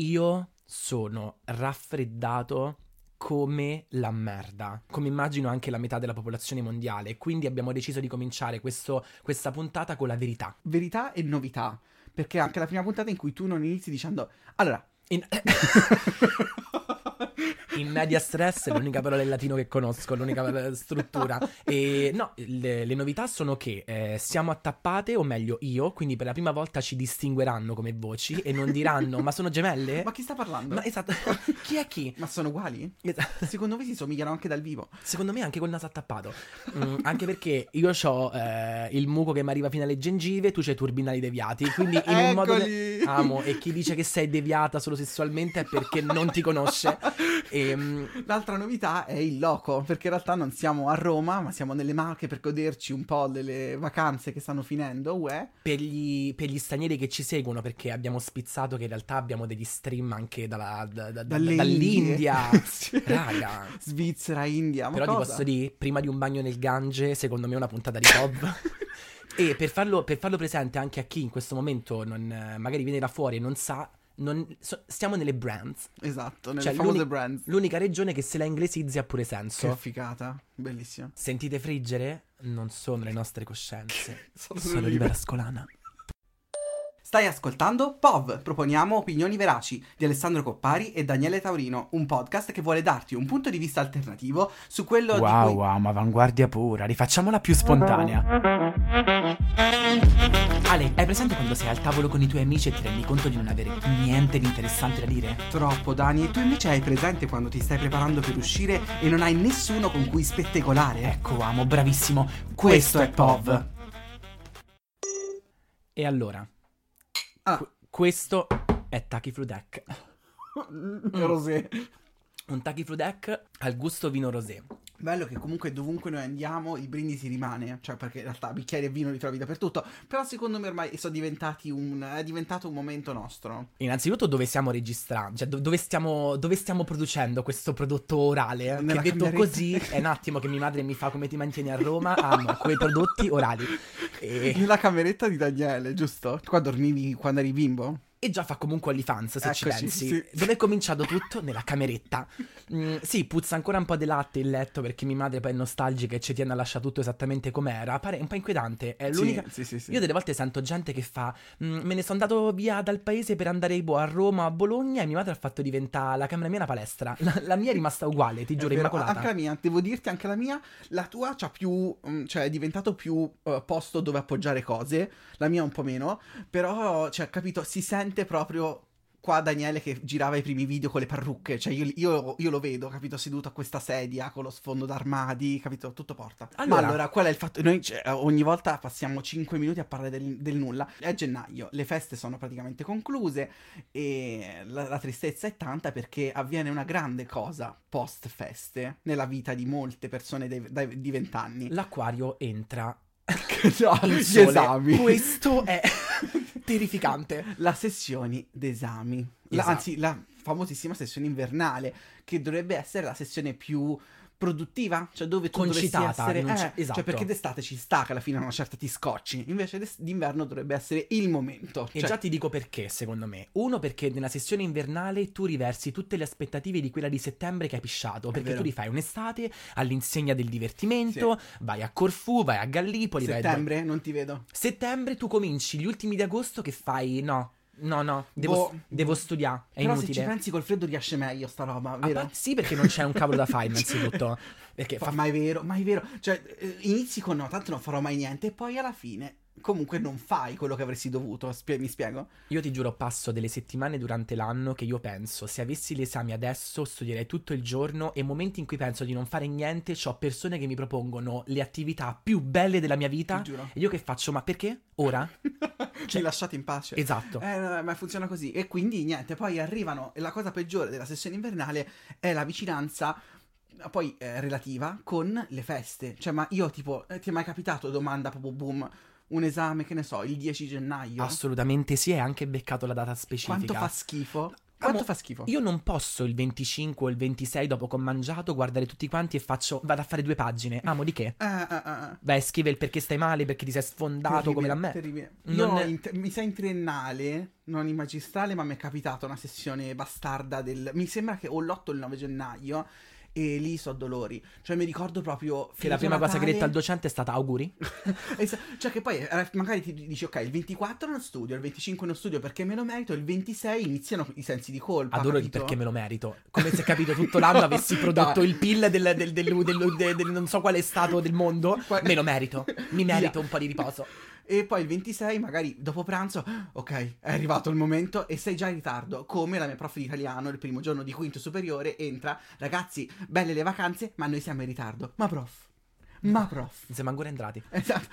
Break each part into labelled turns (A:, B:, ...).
A: Io sono raffreddato come la merda, come immagino anche la metà della popolazione mondiale. Quindi abbiamo deciso di cominciare questo- questa puntata con la verità.
B: Verità e novità. Perché è anche la prima puntata in cui tu non inizi dicendo. Allora.
A: In, in media stress è l'unica parola in latino che conosco, l'unica parola- struttura. E no, le, le novità sono che eh, siamo attappate, o meglio io, quindi per la prima volta ci distingueranno come voci e non diranno ma sono gemelle?
B: Ma chi sta parlando?
A: Ma esatto, chi è chi?
B: Ma sono uguali?
A: Esatto.
B: Secondo me si somigliano anche dal vivo.
A: Secondo me anche col naso attappato. Mm, anche perché io ho il muco che mi arriva fino alle gengive, tu c'hai i turbinali deviati. Quindi in un modo.
B: Eccoli!
A: Amo. E chi dice che sei deviata solo sessualmente è perché non ti conosce. E, mm,
B: L'altra novità è il loco, perché in realtà non siamo a Roma, ma siamo nelle Marche per goderci un po' delle vacanze che stanno finendo. Uè.
A: per, gli, per gli stranieri che ci seguono, perché abbiamo spizzato che in realtà abbiamo degli stream anche dalla- da- da- dall'India.
B: Sì.
A: Raga.
B: Svizzera, India, ma
A: Però ti
B: cosa?
A: posso dire, prima di un bagno nel Gange, secondo me è una puntata di Pov. e per farlo, per farlo presente anche a chi in questo momento non, magari viene da fuori e non sa, non- so- stiamo nelle brands.
B: Esatto, nelle
A: Cioè,
B: famose brands.
A: L'unica regione che se la inglesizzi ha pure
B: Che
A: senso.
B: figata, bellissimo.
A: Sentite friggere? Non sono le nostre coscienze.
B: Sono
A: Sono di
B: libero. Stai ascoltando POV, proponiamo opinioni veraci di Alessandro Coppari e Daniele Taurino, un podcast che vuole darti un punto di vista alternativo su quello di
A: Wow,
B: cui...
A: wow, ma avanguardia pura, rifacciamola più spontanea. Ale, hai presente quando sei al tavolo con i tuoi amici e ti rendi conto di non avere niente di interessante da dire?
B: Troppo, Dani, e tu invece hai presente quando ti stai preparando per uscire e non hai nessuno con cui spettegolare?
A: Ecco, amo, bravissimo.
B: Questo è POV.
A: E allora,
B: Ah.
A: qu- questo è Taki Flu Deck.
B: Rosé.
A: Un Taki Flu Deck al gusto vino rosé.
B: Bello che comunque dovunque noi andiamo il brindisi rimane, cioè perché in realtà bicchieri e vino li trovi dappertutto, però secondo me ormai sono diventati un, è diventato un momento nostro.
A: Innanzitutto dove stiamo registrando, cioè do- dove, stiamo, dove stiamo producendo questo prodotto orale?
B: Nella
A: che detto così è un attimo che mia madre mi fa come ti mantieni a Roma, amo quei prodotti orali. E,
B: Nella cameretta di Daniele, giusto? Qua dormivi quando eri bimbo?
A: E già fa comunque OnlyFans se ci
B: Eccoci,
A: pensi.
B: sì.
A: Dove è cominciato tutto? Nella cameretta. Mm, sì, puzza ancora un po' di latte il letto perché mia madre poi è nostalgica e ci tiene a lasciare tutto esattamente com'era. Pare un po' inquietante. È l'unica...
B: Sì, sì.
A: Io delle volte sento gente che fa "Mm, me ne sono andato via dal paese per andare boh, a Roma a Bologna e mia madre ha fatto diventare la camera mia una palestra. La, la mia è rimasta uguale, ti giuro, immacolata.
B: Anche la mia, devo dirti anche la mia, la tua c'ha più, mm, cioè è diventato più eh, posto dove appoggiare cose, la mia un po' meno, però, cioè, capito, si sente proprio qua Daniele che girava i primi video con le parrucche, cioè io, io- io lo vedo, capito, seduto a questa sedia con lo sfondo d'armadi, capito, tutto porta.
A: Allora-
B: Ma allora, qual è il fatto? Noi cioè, ogni volta passiamo 5 minuti a parlare del, del nulla. È gennaio, le feste sono praticamente concluse e la, la tristezza è tanta perché avviene una grande cosa post feste nella vita di molte persone dei- dai- di 20 anni.
A: L'acquario entra
B: No,
A: in
B: gli esami.
A: Questo è terrificante.
B: La sessione d'esami. La-
A: Esatto.
B: Anzi, la famosissima sessione invernale, che dovrebbe essere la sessione più produttiva, cioè dove tu dovresti
A: Concitata,
B: essere...
A: non
B: eh,
A: esatto.
B: Cioè perché d'estate ci sta che alla fine una certa ti scocci, invece d'inverno dovrebbe essere il momento.
A: E
B: Cioè,
A: già ti dico perché, secondo me. Uno, perché nella sessione invernale tu riversi tutte le aspettative di quella di settembre che hai pisciato. Perché tu rifai un'estate all'insegna del divertimento, vai a Corfù, vai a Gallipoli, vai a-
B: settembre, non ti vedo.
A: Settembre tu cominci gli ultimi di agosto che fai no, no, no, devo,
B: Boh.
A: devo studiare, è
B: Però se
A: inutile.
B: ci pensi col freddo riesce meglio sta roba,
A: A
B: vero?
A: parte- sì, perché non c'è un cavolo da fare innanzitutto. Perché
B: Fa-
A: fa-
B: ma è vero, ma è vero. Cioè, eh, inizi con no, tanto non farò mai niente, e poi alla fine comunque non fai quello che avresti dovuto. Spie- mi spiego?
A: io ti giuro passo delle settimane durante l'anno che io penso, se avessi gli esami adesso studierei tutto il giorno e momenti in cui penso di non fare niente, ho persone che mi propongono le attività più belle della mia vita.
B: Giuro.
A: E io che faccio? Ma perché? Ora?
B: Ci lasciate in pace.
A: Esatto.
B: Eh, ma funziona così. E quindi niente, poi arrivano. E la cosa peggiore della sessione invernale è la vicinanza. Poi eh, relativa con le feste. Cioè, ma io tipo, eh, ti è mai capitato domanda proprio boom? Un esame, che ne so, il 10 gennaio?
A: Assolutamente sì, è anche beccato la data specifica.
B: Quanto fa schifo? Quanto
A: Amo-
B: fa schifo?
A: Io non posso il 25 o il 26 dopo che ho mangiato guardare tutti quanti e faccio vado a fare due pagine. Amo di che?
B: Ah, ah, ah, ah.
A: Vai, scrive il perché stai male, perché ti sei sfondato come da me.
B: Terribile.
A: Non-
B: Io in- mi sa in triennale, non in magistrale, ma mi è capitata una sessione bastarda del... Mi sembra che o l'8 o il 9 gennaio e lì so dolori. Cioè mi ricordo proprio...
A: Che la prima cosa che hai
B: Natale-
A: detto al docente è stata auguri.
B: Cioè che poi eh, magari ti dici ok il 24 non studio, il 25 non studio perché me lo merito, il 26 iniziano i sensi di colpa.
A: Adoro il perché me lo merito. Come se capito tutto l'anno avessi prodotto
B: Dai.
A: il PIL del, del- del- del- non so quale stato del mondo. Me lo merito. Mi merito un po' di riposo.
B: E poi il 26 magari dopo pranzo, ok, è arrivato il momento e sei già in ritardo, come la mia prof di italiano il primo giorno di quinto superiore entra, ragazzi, belle le vacanze, ma noi siamo in ritardo. Ma prof, ma prof.
A: Non siamo ancora entrati.
B: Esatto.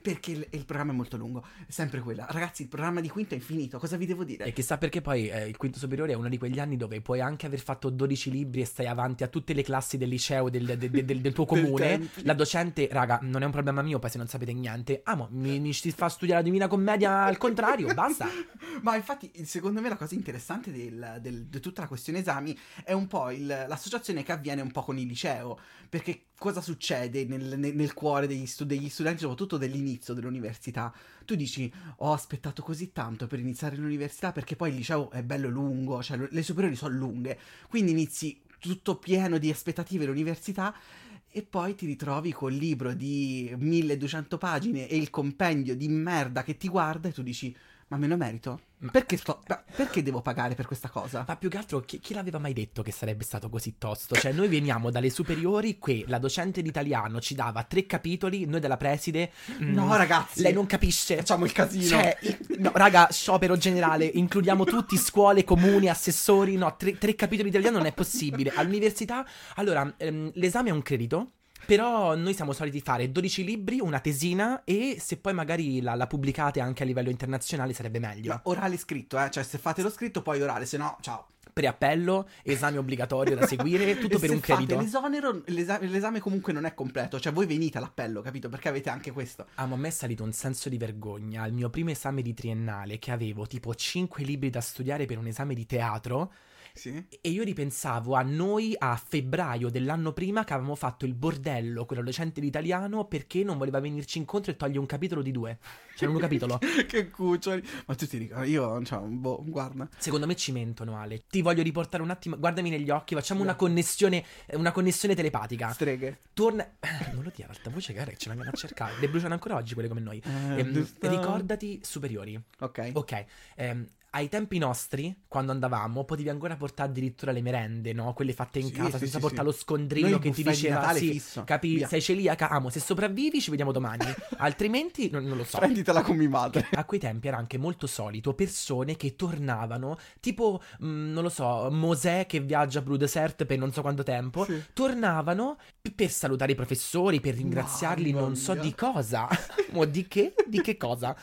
B: Perché il, il programma è molto lungo, è sempre quella. Ragazzi, il programma di quinto è infinito, cosa vi devo dire?
A: E chissà perché poi eh, il quinto superiore è uno di quegli anni dove puoi anche aver fatto 12 libri e stai avanti a tutte le classi del liceo del, del- del- del- del tuo comune. La docente, raga, non è un problema mio, poi se non sapete niente. Ah, ma mi, mi si fa studiare la Divina Commedia al contrario, basta.
B: Ma infatti, secondo me, la cosa interessante del- del- di tutta la questione esami è un po' il- l'associazione che avviene un po' con il liceo. Perché cosa succede nel, nel- cuore degli, stu- degli studenti, soprattutto dell'inizio dell'università? Tu dici, ho aspettato così tanto per iniziare l'università perché poi il liceo è bello lungo, cioè le superiori sono lunghe. Quindi inizi tutto pieno di aspettative l'università. E poi ti ritrovi col libro di 1200 pagine e il compendio di merda che ti guarda e tu dici: Ma me lo merito? Perché, sto- perché devo pagare per questa cosa?
A: Ma più che altro, chi, chi l'aveva mai detto che sarebbe stato così tosto? Cioè, noi veniamo dalle superiori, che la docente di italiano ci dava tre capitoli, noi della preside. mm,
B: No, ragazzi.
A: Lei non capisce.
B: Facciamo il casino.
A: Cioè, no, raga, sciopero generale, includiamo tutti, scuole, comuni, assessori. No, tre, tre capitoli di italiano non è possibile. All'università, allora, ehm, l'esame è un credito. Però noi siamo soliti fare 12 libri, una tesina e se poi magari la, la pubblicate anche a livello internazionale sarebbe meglio.
B: Ma orale scritto, eh? Cioè, se fate lo scritto, poi orale, se no, ciao.
A: Preappello, esame obbligatorio da seguire, tutto per un credito.
B: l'esonero, l'esa- l'esame comunque non è completo. Cioè, voi venite all'appello, capito? Perché avete anche questo.
A: Ah, ma a me è salito un senso di vergogna al mio primo esame di triennale che avevo tipo 5 libri da studiare per un esame di teatro
B: Sì.
A: e io ripensavo a noi a febbraio dell'anno prima che avevamo fatto il bordello con la docente di italiano perché non voleva venirci incontro e toglie un capitolo di due. C'era un capitolo.
B: che cuccioli. Ma tu ti ricordi? Io, cioè, boh, guarda.
A: Secondo me ci mentono, Ale. Ti voglio riportare un attimo, guardami negli occhi, facciamo una connessione, una connessione telepatica.
B: Streghe.
A: Torna. Non lo dire ad alta voce, cara, che ce l'andiamo a cercare. Le bruciano ancora oggi quelle come noi.
B: Eh,
A: Ehm, ricordati superiori.
B: Ok.
A: Ok, ehm, ai tempi nostri, quando andavamo, potevi ancora portare addirittura le merende, no? Quelle fatte in
B: Sì,
A: casa,
B: sì,
A: senza
B: sì,
A: portare lo scondrino
B: Noi
A: che ti diceva
B: Natale
A: sì,
B: fisso.
A: capi,
B: Via.
A: sei celiaca, amo, se sopravvivi ci vediamo domani, altrimenti non, non lo so.
B: Prenditela con mia madre.
A: A quei tempi era anche molto solito persone che tornavano, tipo, mh, non lo so, Mosè che viaggia a Blue Desert per non so quanto tempo, tornavano per salutare i professori, per ringraziarli,
B: Mamma
A: non so
B: mia.
A: di cosa. Mo di che? Di che cosa?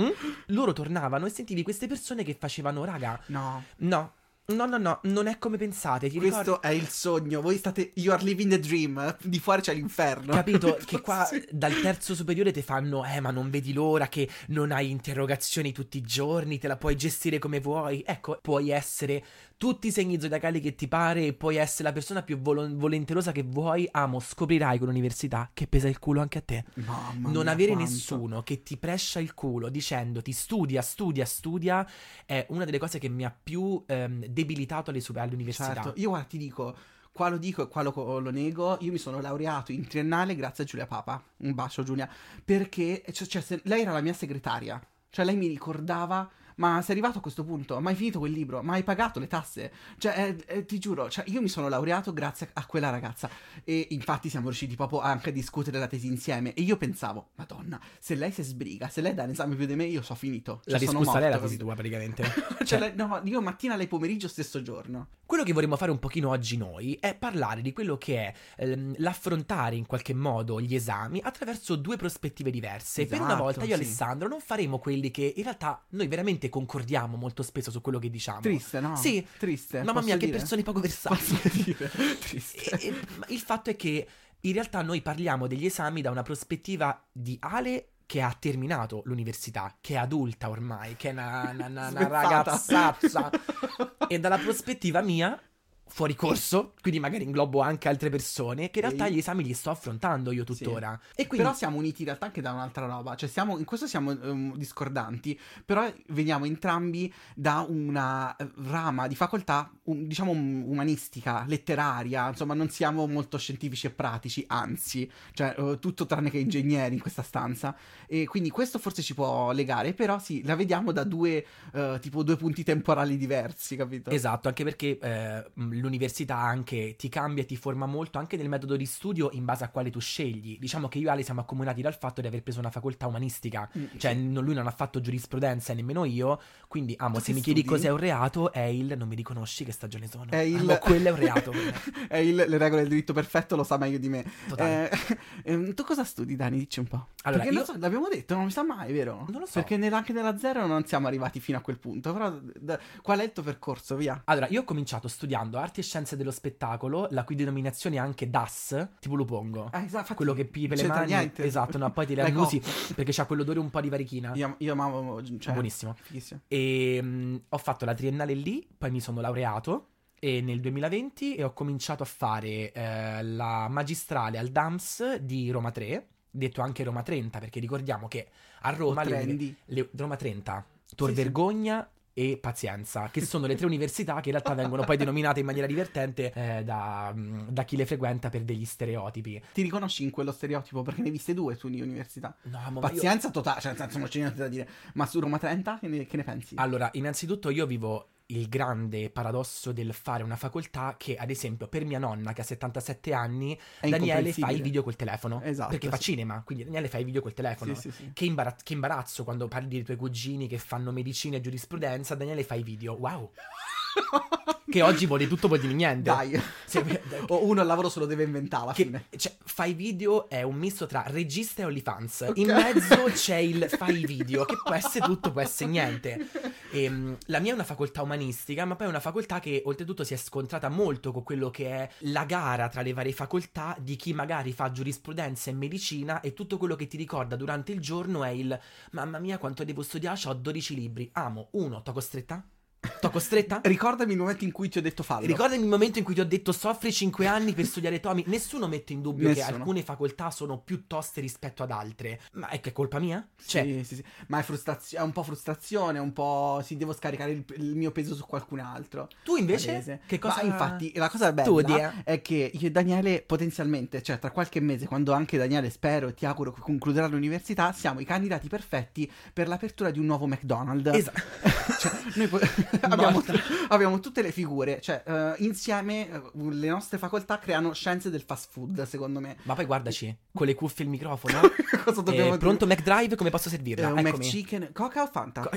A: Mm? Loro tornavano e sentivi queste persone che facevano, raga,
B: No.
A: no, no, no, no, non è come pensate. Ti
B: Questo
A: ricordi?
B: è il sogno. Voi state. You are living the dream. Di fuori c'è l'inferno.
A: Capito? Che qua dal terzo superiore ti fanno, eh, ma non vedi l'ora che non hai interrogazioni tutti i giorni, te la puoi gestire come vuoi. Ecco, puoi essere tutti i segni zodiacali che ti pare e puoi essere la persona più volo- volenterosa che vuoi. Amo, scoprirai con l'università che pesa il culo anche a te.
B: Mamma
A: non
B: mia,
A: avere
B: quanto.
A: nessuno che ti prescia il culo dicendoti studia, studia, studia è una delle cose che mi ha più ehm, debilitato alle, su- all'università.
B: Certo, io guarda, ti dico, qua lo dico e qua lo, lo nego, io mi sono laureato in triennale grazie a Giulia Papa, un bacio Giulia, perché cioè, cioè, lei era la mia segretaria, cioè lei mi ricordava, ma sei arrivato a questo punto, ma hai finito quel libro, ma hai pagato le tasse, cioè eh, eh, ti giuro, cioè, io mi sono laureato grazie a quella ragazza e infatti siamo riusciti proprio anche a discutere la tesi insieme e io pensavo, madonna, se lei si sbriga, se lei dà un esame più di me io so finito,
A: La
B: cioè, sono
A: discussa lei la
B: morto,
A: tesi tua praticamente.
B: capito? Cioè, lei- no, io mattina, lei pomeriggio, stesso giorno.
A: Quello che vorremmo fare un pochino oggi noi è parlare di quello che è ehm, l'affrontare in qualche modo gli esami attraverso due prospettive diverse. per una
B: Esatto,
A: volta io e
B: sì.
A: Alessandro non faremo quelli che in realtà noi veramente concordiamo molto spesso su quello che diciamo.
B: Triste, no?
A: Sì.
B: Triste.
A: Mamma mia, che
B: dire?
A: persone poco
B: dire? Triste.
A: E- e- il fatto è che in realtà noi parliamo degli esami da una prospettiva di Ale che ha terminato l'università, che è adulta ormai, che è una, una- una- una ragazzazza. e dalla prospettiva mia, fuori corso, quindi magari inglobo anche altre persone, che in realtà gli esami li sto affrontando io tuttora. E quindi
B: Però siamo uniti in realtà anche da un'altra roba, cioè siamo, in questo siamo ehm, discordanti, però veniamo entrambi da una eh, rama di facoltà, un- diciamo um, umanistica, letteraria, insomma non siamo molto scientifici e pratici, anzi, cioè eh, tutto tranne che ingegneri in questa stanza, e quindi questo forse ci può legare, però sì, la vediamo da due, eh, tipo due punti temporali diversi, capito?
A: Esatto, anche perché eh, l'università anche ti cambia e ti forma molto anche nel metodo di studio in base a quale tu scegli. Diciamo che io e Ale siamo accomunati dal fatto di aver preso una facoltà umanistica,
B: Mm,
A: cioè non- lui non ha fatto giurisprudenza e nemmeno io, quindi amo, se mi chiedi
B: studi?
A: cos'è un reato è il non mi riconosci che stagione sono.
B: È il-
A: Amo, quello è un reato.
B: È il- le regole del diritto perfetto lo sa meglio di me.
A: Totale.
B: Eh, ehm, tu cosa studi, Dani? Dici un po'.
A: Allora,
B: Perché
A: io-
B: non so, l'abbiamo detto, non mi sa mai, vero?
A: Non lo so.
B: Perché nella- anche nella zero non siamo arrivati fino a quel punto. Però d- qual è il tuo percorso? Via.
A: Allora, io ho cominciato studiando arti e scienze dello spettacolo, la cui denominazione è anche DAS, tipo Lupongo.
B: Eh, esatto,
A: quello che pipe le mani.
B: niente.
A: Esatto, no, poi ti le
B: L'hai
A: annusi
B: cotto.
A: perché c'ha quell'odore un po' di varichina.
B: Io, io amavo, cioè,
A: Buonissimo.
B: fighissimo.
A: E mm, ho fatto la triennale lì, poi mi sono laureato e nel 2020 e ho cominciato a fare eh, la magistrale al DAMS di Roma 3, detto anche Roma 30, perché ricordiamo che a Roma le, le- Roma 30, Tor
B: Sì, sì.
A: E Pazienza, che sono le tre università che in realtà vengono poi denominate in maniera divertente eh, da, mm, da chi le frequenta per degli stereotipi.
B: Ti riconosci in quello stereotipo perché ne hai viste due su università.
A: No, ma io-
B: Pazienza totale, cioè nel senso non c'è niente da dire. Ma su Roma 30 che ne, che ne pensi?
A: Allora, innanzitutto io vivo il grande paradosso del fare una facoltà che, ad esempio, per mia nonna che ha 77 anni,
B: È
A: Daniele fa i video col telefono.
B: Esatto,
A: Perché fa cinema, quindi Daniele fa i video col telefono.
B: Sì, sì, sì.
A: Che, imbara- che imbarazzo quando parli dei tuoi cugini che fanno medicina e giurisprudenza, Daniele fa i video. Wow! che oggi vuole tutto, vuol dire niente.
B: Dai.
A: Sì,
B: o uno il lavoro se lo deve inventare alla
A: che,
B: fine.
A: cioè, fai video è un misto tra regista e OnlyFans.
B: Ok.
A: In mezzo c'è il fai video, che può essere tutto, può essere niente. Ehm, la mia è una facoltà umanistica, ma poi è una facoltà che oltretutto si è scontrata molto con quello che è la gara tra le varie facoltà di chi magari fa giurisprudenza e medicina e tutto quello che ti ricorda durante il giorno è il mamma mia quanto devo studiare, ho 12 libri. Amo, uno, t'ho costretta? T'ho costretta?
B: Ricordami il momento in cui ti ho detto fallo.
A: Ricordami il momento in cui ti ho detto soffri 5 anni per studiare Tomi. Nessuno mette in dubbio che
B: Nessuno.
A: alcune facoltà sono più toste rispetto ad altre. Ma è che è colpa mia? Cioè,
B: Sì, sì, sì. Ma è, frustrazio- è un po' frustrazione, è un po'. Sì, devo scaricare il, il mio peso su qualcun altro.
A: tu invece
B: Palese.
A: che cosa
B: Ma infatti, la cosa bella
A: eh?
B: è che io e Daniele potenzialmente, cioè tra qualche mese, quando anche Daniele spero e ti auguro che concluderà l'università, siamo i candidati perfetti per l'apertura di un nuovo McDonald's.
A: Esatto.
B: Cioè, noi po- abbiamo, abbiamo tutte le figure, cioè eh, insieme eh, le nostre facoltà creano scienze del fast food, secondo me.
A: Ma poi guardaci, con le cuffie e il microfono.
B: Cosa
A: Eh,
B: dobbiamo dire?
A: pronto McDrive, come posso servirla?
B: Eh, un
A: Eccomi.
B: McChicken, Coca o Fanta?
A: Co-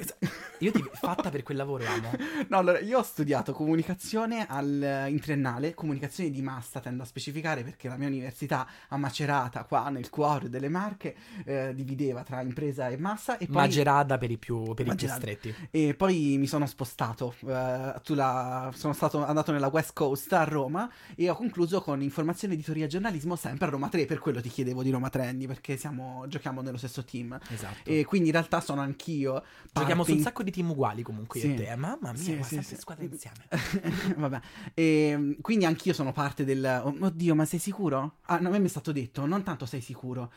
A: Io ti fatta per quel lavoro, amo.
B: No, allora, io ho studiato comunicazione al, in triennale, comunicazione di massa, tendo a specificare perché la mia università a Macerata, qua nel cuore delle Marche, eh, divideva tra impresa e massa e poi,
A: Magerada per i più, per i più stretti.
B: e poi mi sono spostato, eh, sulla- sono stato andato nella West Coast a Roma e ho concluso con informazione editoria e giornalismo sempre a Roma 3, per quello ti chiedevo di Roma Trendy, perché siamo, giochiamo nello stesso team.
A: Esatto.
B: E quindi in realtà sono anch'io
A: Giochiamo su un sacco di team uguali comunque
B: Sì.
A: e te. Mamma mia,
B: Sì,
A: ma
B: sì,
A: sempre
B: sì.
A: squadra insieme.
B: Vabbè, e quindi anch'io sono parte del. oh, Oddio, ma sei sicuro? Ah, no, a me mi è stato detto, non tanto sei sicuro.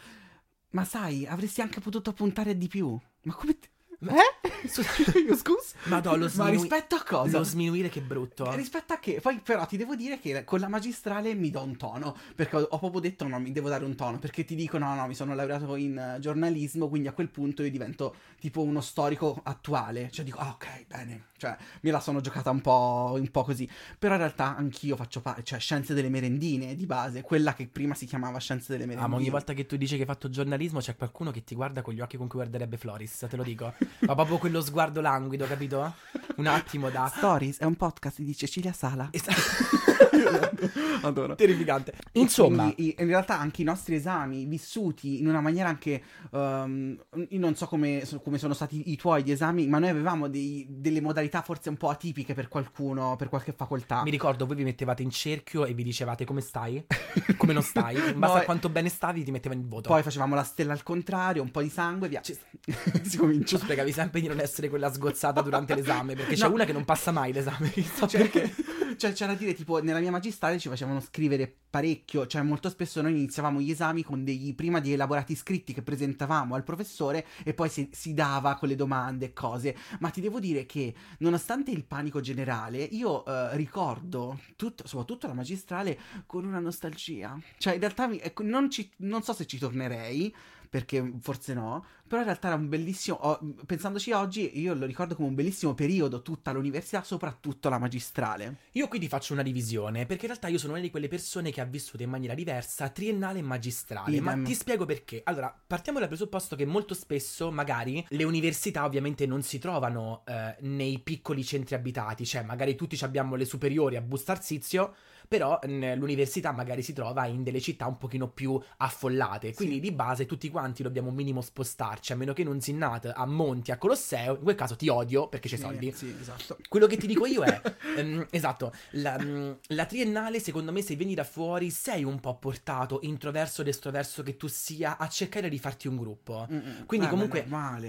B: Ma sai, avresti anche potuto puntare di più. Ma come. ti- Eh? Scusa?
A: Madò, lo
B: Ma
A: sminui-
B: rispetto a cosa?
A: Lo sminuire che brutto.
B: Rispetto a che? Poi però ti devo dire che con la magistrale mi do un tono, perché ho, ho proprio detto no, mi devo dare un tono, perché ti dico no, no, mi sono laureato in eh, giornalismo, quindi a quel punto io divento tipo uno storico attuale, cioè dico ah, ok, bene, cioè me la sono giocata un po', un po' così, però in realtà anch'io faccio parte, cioè scienze delle merendine di base, quella che prima si chiamava scienze delle
A: Ah,
B: merendine.
A: ma ogni volta che tu dici che hai fatto giornalismo c'è qualcuno che ti guarda con gli occhi con cui guarderebbe Floris, te lo dico. Ma proprio quello sguardo languido, capito? Un attimo da...
B: Stories è un podcast di Cecilia Sala.
A: Esatto.
B: Adoro.
A: Terrificante. Insomma,
B: Quindi, in realtà anche i nostri esami vissuti in una maniera anche ehm, io non so come, come sono stati i tuoi gli esami, ma noi avevamo dei- delle modalità forse un po' atipiche per qualcuno, per qualche facoltà.
A: mi ricordo voi vi mettevate in cerchio e vi dicevate come stai, come non stai, in base
B: No,
A: a quanto bene stavi ti mettevano il voto.
B: Poi facevamo la stella al contrario, un po' di sangue, via.
A: Ci-
B: si comincia.
A: Tu spiegavi sempre di non essere quella sgozzata durante l'esame, perché c'è
B: No.
A: una che non passa mai l'esame, chissà
B: Cioè,
A: perché.
B: Cioè, c'è da dire, tipo, nella mia magistrale ci facevano scrivere parecchio, cioè molto spesso noi iniziavamo gli esami con degli, prima di elaborati scritti che presentavamo al professore e poi si, si dava con le domande e cose. Ma ti devo dire che, nonostante il panico generale, io eh, ricordo, tutto, soprattutto la magistrale, con una nostalgia. Cioè, in realtà, mi- ecco, non, ci- non so se ci tornerei, perché forse no, però in realtà era un bellissimo, ho- pensandoci oggi, io lo ricordo come un bellissimo periodo, tutta l'università, soprattutto la magistrale.
A: Io qui ti faccio una divisione, perché in realtà io sono una di quelle persone che ha vissuto in maniera diversa triennale e magistrale. Ma
B: Idem.
A: ti spiego perché. Allora, partiamo dal presupposto che molto spesso, magari, le università ovviamente non si trovano eh, nei piccoli centri abitati, cioè magari tutti abbiamo le superiori a Bustarsizio, però mh, l'università magari si trova in delle città un pochino più affollate. Quindi
B: Sì.
A: di base tutti quanti dobbiamo un minimo spostarci, a meno che non si nata a Monti, a Colosseo. In quel caso ti odio perché c'è soldi.
B: Sì, esatto.
A: Quello che ti dico io è, ehm, esatto, la, mm, la triennale secondo me se vieni da fuori sei un po' portato, introverso ed estroverso che tu sia, a cercare di farti un gruppo.
B: Mm-mm.
A: Quindi
B: Eh, ma
A: comunque.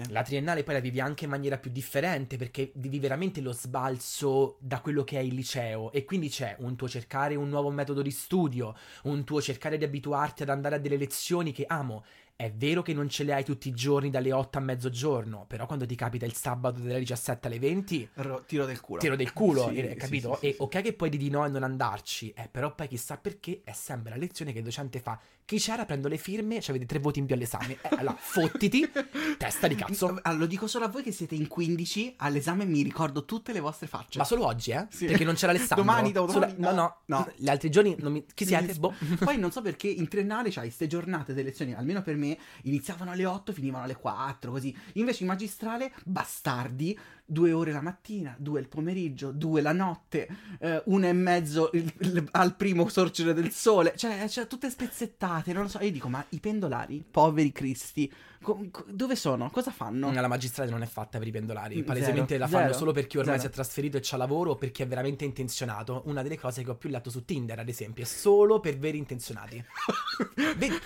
A: La triennale poi la vivi anche in maniera più differente perché vivi veramente lo sbalzo da quello che è il liceo e quindi c'è un tuo cercare un nuovo metodo di studio, un tuo cercare di abituarti ad andare a delle lezioni che amo. È vero che non ce le hai tutti i giorni dalle 8 a mezzogiorno, però quando ti capita il sabato dalle 17 alle 20
B: Ro- tiro del culo.
A: tiro del culo,
B: Sì,
A: eh, capito?
B: sì, sì,
A: e ok che poi di no e non andarci, eh, però poi chissà perché è sempre la lezione che il docente fa. Chi c'era prendo le firme, cioè avete tre voti in più all'esame. Eh, allora, fottiti, testa di cazzo.
B: Allora, lo dico solo a voi che siete in 15, all'esame mi ricordo tutte le vostre facce.
A: Ma solo oggi, eh?
B: Sì.
A: Perché non c'era Alessandro.
B: Domani, dopodomani,
A: Solo- No, no,
B: no. No.
A: Gli altri giorni non mi... Chi siete? Boh.
B: Poi non so perché in triennale c'hai queste giornate delle lezioni, almeno per me, iniziavano alle 8, finivano alle 4, così. Invece in magistrale, bastardi, due ore la mattina, due il pomeriggio, due la notte, eh, una e mezzo il- il- al primo sorgere del sole, cioè, cioè tutte spezzettate, non lo so. Io dico, ma i pendolari, poveri cristi, co- co- dove sono? Cosa fanno?
A: La magistrale non è fatta per i pendolari,
B: Mm,
A: palesemente
B: zero,
A: la fanno
B: zero,
A: solo per chi ormai
B: zero.
A: si è trasferito e c'ha lavoro o per chi è veramente intenzionato. Una delle cose che ho più letto su Tinder, ad esempio, è solo per veri intenzionati. vedi,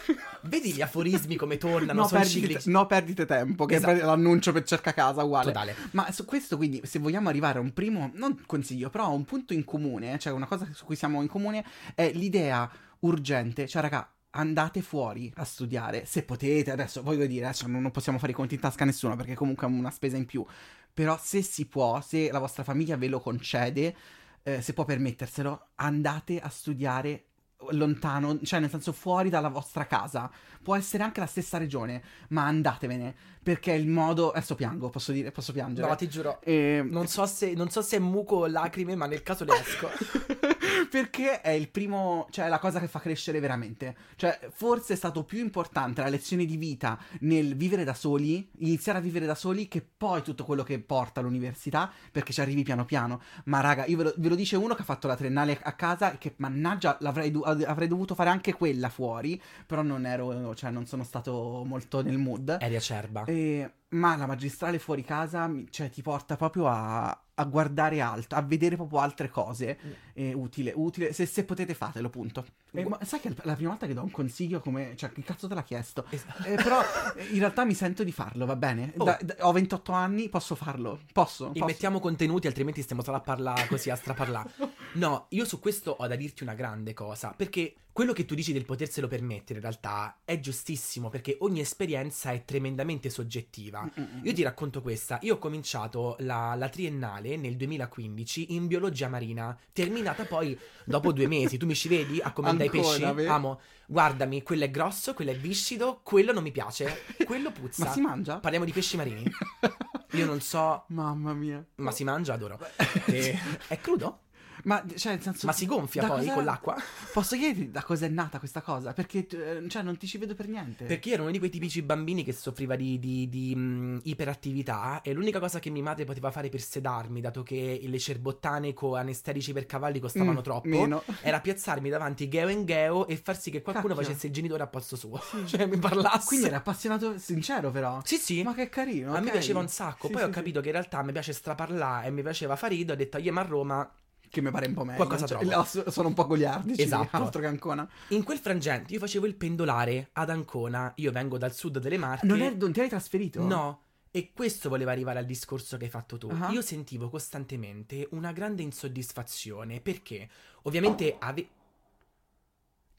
A: vedi gli aforismi come tornano,
B: No, perdite,
A: ciclici.
B: no, perdite tempo, che
A: Esatto.
B: è l'annuncio per cerca casa, uguale.
A: Totale.
B: Ma su questo, quindi, se vogliamo arrivare a un primo, non consiglio, però a un punto in comune, cioè una cosa su cui siamo in comune, è l'idea urgente, cioè, raga. Andate fuori a studiare se potete. Adesso voglio dire, non non possiamo fare i conti in tasca a nessuno perché comunque è una spesa in più. Però se si può, se la vostra famiglia ve lo concede, eh, se può permetterselo, andate a studiare lontano, cioè nel senso fuori dalla vostra casa. Può essere anche la stessa regione, ma andatevene perché il modo. Adesso piango, posso dire, posso piangere.
A: No, ti giuro.
B: Eh,
A: Non so, se, non so se è muco o lacrime, ma nel caso le esco.
B: perché è il primo, cioè la cosa che fa crescere veramente. Cioè, forse è stato più importante la lezione di vita nel vivere da soli, iniziare a vivere da soli, che poi tutto quello che porta all'università, perché ci arrivi piano piano. Ma raga, io ve lo, ve lo dice uno che ha fatto la triennale a casa e che mannaggia l'avrei do- avrei dovuto fare anche quella fuori, però non ero, cioè non sono stato molto nel mood.
A: Eri acerba.
B: Eh, ma la magistrale fuori casa cioè, ti porta proprio a, a guardare alto, a vedere proprio altre cose.
A: Mm.
B: È utile, utile. Se, se potete fatelo, punto. Eh, ma sai che è la prima volta che do un consiglio come... Cioè, che cazzo te l'ha chiesto?
A: Es-
B: Eh, però eh, in realtà mi sento di farlo, va bene?
A: Oh.
B: Da- da- ho 28 anni, posso farlo. Posso. posso.
A: Immettiamo contenuti, altrimenti stiamo solo a parlare così, a straparlare. No, io su questo ho da dirti una grande cosa, perché quello che tu dici del poterselo permettere in realtà è giustissimo, perché ogni esperienza è tremendamente soggettiva.
B: Mm-mm.
A: Io ti racconto questa, io ho cominciato la, la triennale nel 2015 in biologia marina, terminata poi dopo due mesi, tu mi ci vedi a come dai pesci?
B: vedi?
A: Amo, guardami, quello è grosso, quello è viscido, quello non mi piace, quello puzza.
B: Ma si mangia?
A: Parliamo di pesci marini. Io non so,
B: Mamma mia.
A: ma si mangia, adoro. E- È crudo?
B: Ma, cioè, nel senso...
A: Ma si gonfia
B: da
A: poi
B: cosa-
A: con l'acqua?
B: Posso chiederti da cosa è nata questa cosa? Perché, eh, cioè, non ti ci vedo per niente.
A: Perché io ero uno di quei tipici bambini che soffriva di, di- di, mh, iperattività e l'unica cosa che mia madre poteva fare per sedarmi, dato che le cerbottane con anesterici per cavalli costavano
B: Mm,
A: troppo,
B: Meno.
A: era piazzarmi davanti Geo e Geo e far sì che qualcuno
B: Cacchio.
A: facesse il genitore a posto suo. cioè mi parlasse.
B: Quindi era appassionato sincero, però.
A: Sì, sì.
B: Ma che carino.
A: A me
B: ok.
A: piaceva un sacco.
B: Sì,
A: Poi
B: sì,
A: ho
B: sì.
A: capito che in realtà mi piace straparlare e mi piaceva fare rido. Ho detto, io ma a Roma.
B: Che mi pare un po' meglio.
A: Qualcosa
B: cioè,
A: trovo.
B: sono un po' goliardici.
A: Esatto.
B: Altro che Ancona.
A: In quel frangente io facevo il pendolare ad Ancona. Io vengo dal sud delle Marche.
B: Non, è- non ti hai trasferito?
A: No. E questo voleva arrivare al discorso che hai fatto tu.
B: Ah.
A: Io sentivo costantemente una grande insoddisfazione perché ovviamente ave-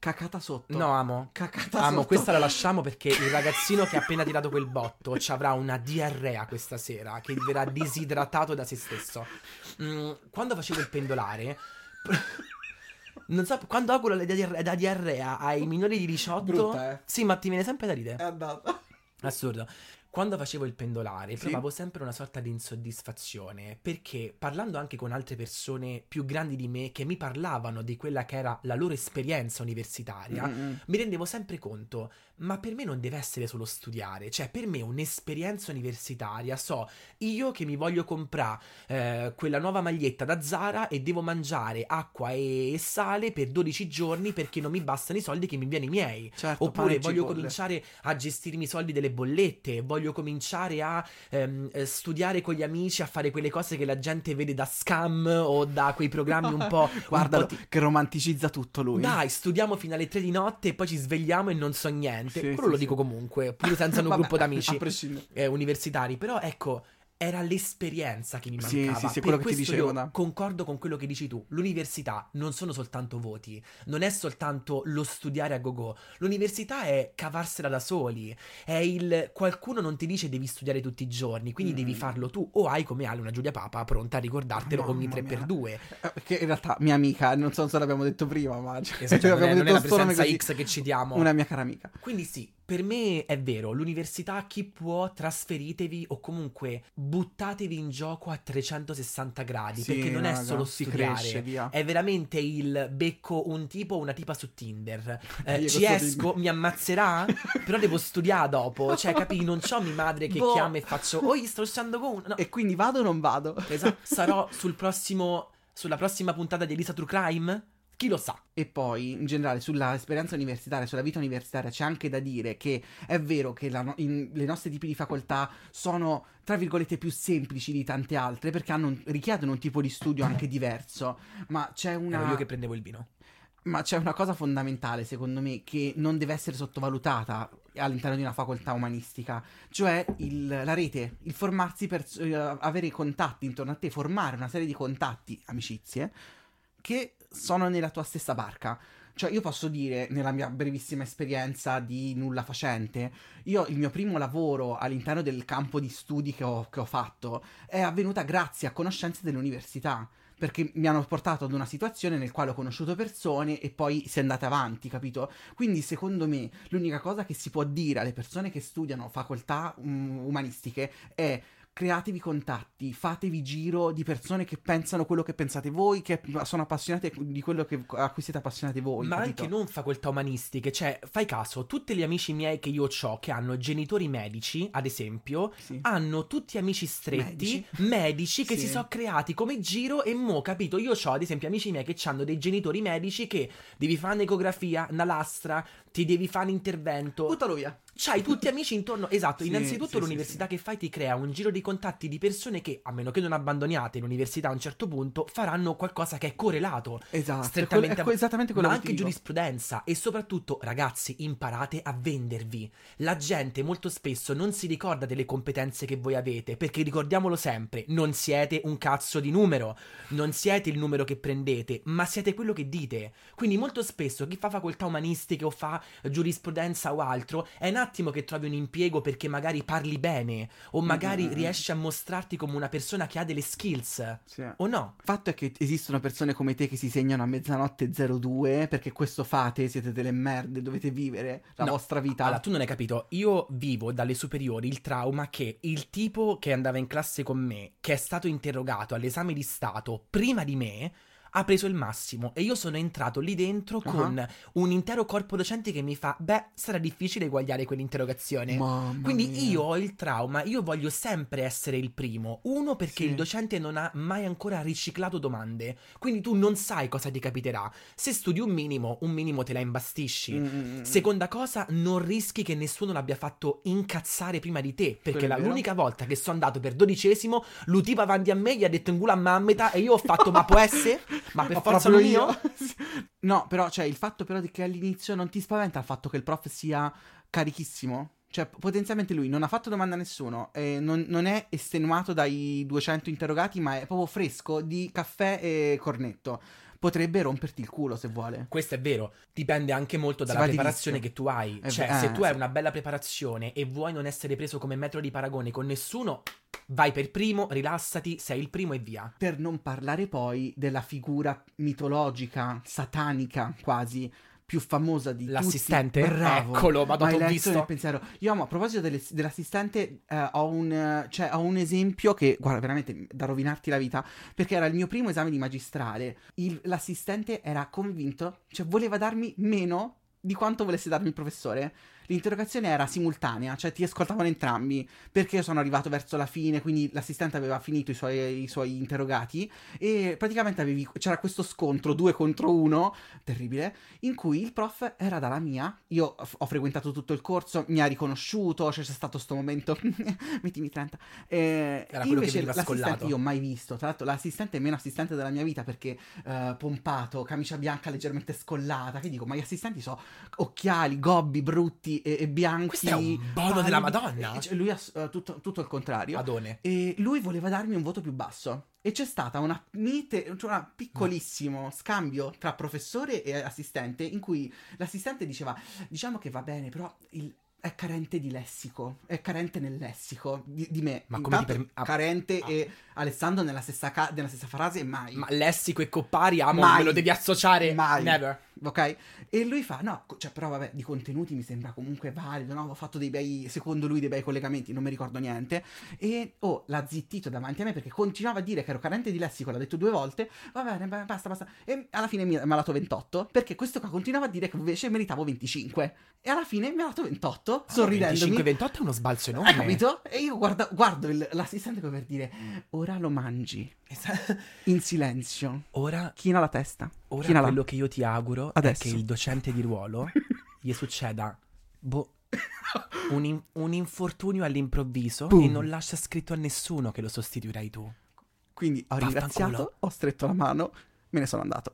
B: Cacata sotto.
A: No, amo.
B: Cacata
A: Amo,
B: sotto.
A: questa la lasciamo perché il ragazzino che ha appena tirato quel botto ci avrà una diarrea questa sera che verrà disidratato da se stesso. Mm, quando facevo il pendolare. Non so, quando auguro la diarrea, la diarrea ai minori di 18.
B: Brutta, eh.
A: Sì, ma ti viene sempre da ridere.
B: È andata.
A: Assurdo. Quando facevo il pendolare
B: Sì.
A: provavo sempre una sorta di insoddisfazione perché parlando anche con altre persone più grandi di me che mi parlavano di quella che era la loro esperienza universitaria,
B: Mm-mm.
A: mi rendevo sempre conto, ma per me non deve essere solo studiare, cioè per me un'esperienza universitaria, so, io che mi voglio comprare eh, quella nuova maglietta da Zara e devo mangiare acqua e, e sale per 12 giorni perché non mi bastano i soldi che mi viene i miei.
B: Certo,
A: Oppure voglio
B: cipolle.
A: cominciare a gestirmi i soldi delle bollette, voglio cominciare a ehm, eh, studiare con gli amici, a fare quelle cose che la gente vede da scam o da quei programmi un po'... un
B: Guardalo,
A: po' ti-
B: che romanticizza tutto lui.
A: Dai, studiamo fino alle 3 di notte e poi ci svegliamo e non so niente.
B: Sì,
A: Quello
B: sì,
A: lo dico comunque, pure senza un
B: Vabbè,
A: gruppo d'amici eh, universitari. Però ecco, era l'esperienza che mi
B: Sì,
A: mancava.
B: sì, sì,
A: Per
B: quello che ti dicevo,
A: io concordo con quello che dici tu. L'università non sono soltanto voti, non è soltanto lo studiare a go-go. L'università è cavarsela da soli. È il qualcuno non ti dice devi studiare tutti i giorni, quindi
B: Mm.
A: devi farlo tu. O hai come Ale una Giulia Papa pronta a ricordartelo
B: Mamma
A: ogni
B: mia.
A: 3x2.
B: Eh, Che in realtà mia amica, non so se l'abbiamo detto prima, ma cioè,
A: Esatto, non è, non è la presenza
B: così.
A: X che citiamo.
B: Una mia cara amica.
A: Quindi sì, per me è vero, l'università chi può trasferitevi o comunque buttatevi in gioco a 360 gradi,
B: Sì,
A: perché non è
B: raga,
A: solo
B: si
A: studiare,
B: cresce, via.
A: è veramente il becco un tipo o una tipa su Tinder. Eh, ci esco, mi ammazzerà, però devo studiare dopo, cioè capi, non c'ho mia madre che
B: Boh.
A: chiama e faccio "Oi, sto uscendo con uno". No,
B: E quindi vado o non vado?
A: esatto, sarò sul prossimo sulla prossima puntata di Elisa True Crime? Chi lo sa?
B: E poi, in generale, sulla esperienza universitaria, sulla vita universitaria, c'è anche da dire che è vero che no- in- le nostre tipi di facoltà sono, tra virgolette, più semplici di tante altre, perché hanno richiedono un tipo di studio anche diverso. Ma c'è una.
A: Ero io che prendevo il vino.
B: Ma c'è una cosa fondamentale, secondo me, che non deve essere sottovalutata all'interno di una facoltà umanistica, cioè il- la rete, il formarsi per eh, avere contatti intorno a te, formare una serie di contatti, amicizie, che sono nella tua stessa barca. Cioè, io posso dire, nella mia brevissima esperienza di nulla facente, io il mio primo lavoro all'interno del campo di studi che ho, che ho fatto è avvenuta grazie a conoscenze dell'università perché mi hanno portato ad una situazione nel quale ho conosciuto persone e poi si è andata avanti, capito? Quindi secondo me l'unica cosa che si può dire alle persone che studiano facoltà um, umanistiche è createvi contatti, fatevi giro di persone che pensano quello che pensate voi, che sono appassionate di quello che- a cui siete appassionati voi.
A: Ma
B: capito?
A: anche non facoltà umanistiche, cioè fai caso, tutti gli amici miei che io ho che hanno genitori medici, ad esempio,
B: Sì.
A: hanno tutti amici stretti,
B: Medici.
A: medici, che
B: Sì.
A: si sono creati come giro e mo, capito? Io ho ad esempio amici miei che hanno dei genitori medici che devi fare un'ecografia, una lastra, ti devi fare un intervento.
B: Buttalo via.
A: C'hai tutti amici intorno. Esatto,
B: Sì,
A: innanzitutto
B: sì,
A: l'università
B: sì.
A: che fai ti crea un giro di contatti di persone che, a meno che non abbandoniate l'università a un certo punto, faranno qualcosa che è correlato
B: Esatto, è
A: strettamente
B: quello- è esattamente quello
A: ma anche
B: dico.
A: giurisprudenza e soprattutto ragazzi imparate a vendervi la gente molto spesso non si ricorda delle competenze che voi avete perché ricordiamolo sempre non siete un cazzo di numero non siete il numero che prendete ma siete quello che dite quindi molto spesso chi fa facoltà umanistiche o fa giurisprudenza o altro è un attimo che trovi un impiego perché magari parli bene o magari
B: Mm, mm, mm.
A: riesci a mostrarti come una persona che ha delle skills
B: Sì.
A: o no
B: Il fatto è che esistono persone come te che si segnano a mezzanotte 02 perché questo fate, siete delle merde, dovete vivere la
A: No,
B: vostra vita.
A: Allora, tu non hai capito. Io vivo dalle superiori il trauma che il tipo che andava in classe con me, che è stato interrogato all'esame di Stato prima di me, ha preso il massimo e io sono entrato lì dentro con un intero corpo docente che mi fa, beh, sarà difficile eguagliare quell'interrogazione.
B: Mamma
A: Quindi
B: mia.
A: io ho il trauma, io voglio sempre essere il primo. Uno perché
B: Sì.
A: il docente non ha mai ancora riciclato domande, quindi tu non sai cosa ti capiterà. Se studi un minimo, un minimo te la imbastisci.
B: Mm, mm, mm.
A: Seconda cosa, non rischi che nessuno l'abbia fatto incazzare prima di te. Perché la- l'unica volta che sono andato per dodicesimo, l'utiva avanti a me gli ha detto in culo a mammeta e io ho fatto, ma può essere? Ma per forza non io?
B: No, però, cioè, il fatto però di che all'inizio non ti spaventa il fatto che il prof sia carichissimo? Cioè, potenzialmente lui non ha fatto domanda a nessuno, e non, non è estenuato dai 200 interrogati, ma è proprio fresco di caffè e cornetto. Potrebbe romperti il culo se vuole.
A: Questo è vero, dipende anche molto dalla preparazione che tu hai.
B: È
A: Cioè,
B: ve-
A: se
B: eh,
A: tu hai una bella preparazione e vuoi non essere preso come metro di paragone con nessuno, vai per primo, rilassati, sei il primo e via.
B: Per non parlare poi della figura mitologica, satanica quasi, più famosa di
A: L'assistente?
B: tutti. Bravo.
A: Eccolo, ma t'ho
B: letto
A: visto.
B: pensiero. Io amo, a proposito delle- dell'assistente, eh, ho, un, cioè, ho un esempio che, guarda, veramente da rovinarti la vita, perché era il mio primo esame di magistrale. Il- l'assistente era convinto, cioè voleva darmi meno di quanto volesse darmi il professore. L'interrogazione era simultanea, cioè ti ascoltavano entrambi, perché io sono arrivato verso la fine, quindi l'assistente aveva finito i suoi, i suoi interrogati e praticamente avevi- c'era questo scontro due contro uno, terribile, in cui il prof era dalla mia, io ho frequentato tutto il corso, mi ha riconosciuto, cioè c'è stato sto momento, mettimi 30. Eh,
A: Era quello che veniva
B: l'assistente
A: scollato.
B: io ho mai visto, tra l'altro l'assistente è meno assistente della mia vita perché eh, pompato, camicia bianca leggermente scollata, che dico, ma gli assistenti so occhiali, gobbi, brutti e, e bianchi.
A: Questo è un bono della
B: pallidi.
A: Madonna.
B: Cioè, lui ha eh, tutto, tutto il contrario.
A: Adone.
B: E lui voleva darmi un voto più basso. E c'è stata una mite, cioè un piccolissimo scambio tra professore e assistente in cui l'assistente diceva, diciamo che va bene, però il- è carente di lessico, è carente nel lessico di, di me.
A: Ma come
B: Intanto
A: perm- ah,
B: carente
A: ah.
B: e Alessandro nella stessa, ca- nella stessa frase mai.
A: Ma lessico e coppari, amo,
B: Mai.
A: me lo devi associare.
B: Mai.
A: Never.
B: Ok? E lui fa, no, cioè, però vabbè, di contenuti mi sembra comunque valido, no? Ho fatto dei bei, secondo lui, dei bei collegamenti, non mi ricordo niente. E, oh, l'ha zittito davanti a me perché continuava a dire che ero carente di lessico, l'ha detto due volte, va bene, ba- basta, basta. E alla fine mi ha dato 28, perché questo qua continuava a dire che invece meritavo 25. E alla fine mi ha dato 28, sorridendomi.
A: 25-28 è uno sbalzo enorme.
B: Hai capito? E io guarda- guardo il- l'assistente come per dire, ora lo mangi, in silenzio.
A: Ora,
B: China la testa.
A: Ora
B: China là.
A: quello che io ti auguro
B: Adesso.
A: è che il docente di ruolo gli succeda boh, un, in- un infortunio all'improvviso
B: Boom.
A: e non lascia scritto a nessuno che lo sostituirai tu.
B: Quindi ho ringraziato, ho stretto la mano, me ne sono andato.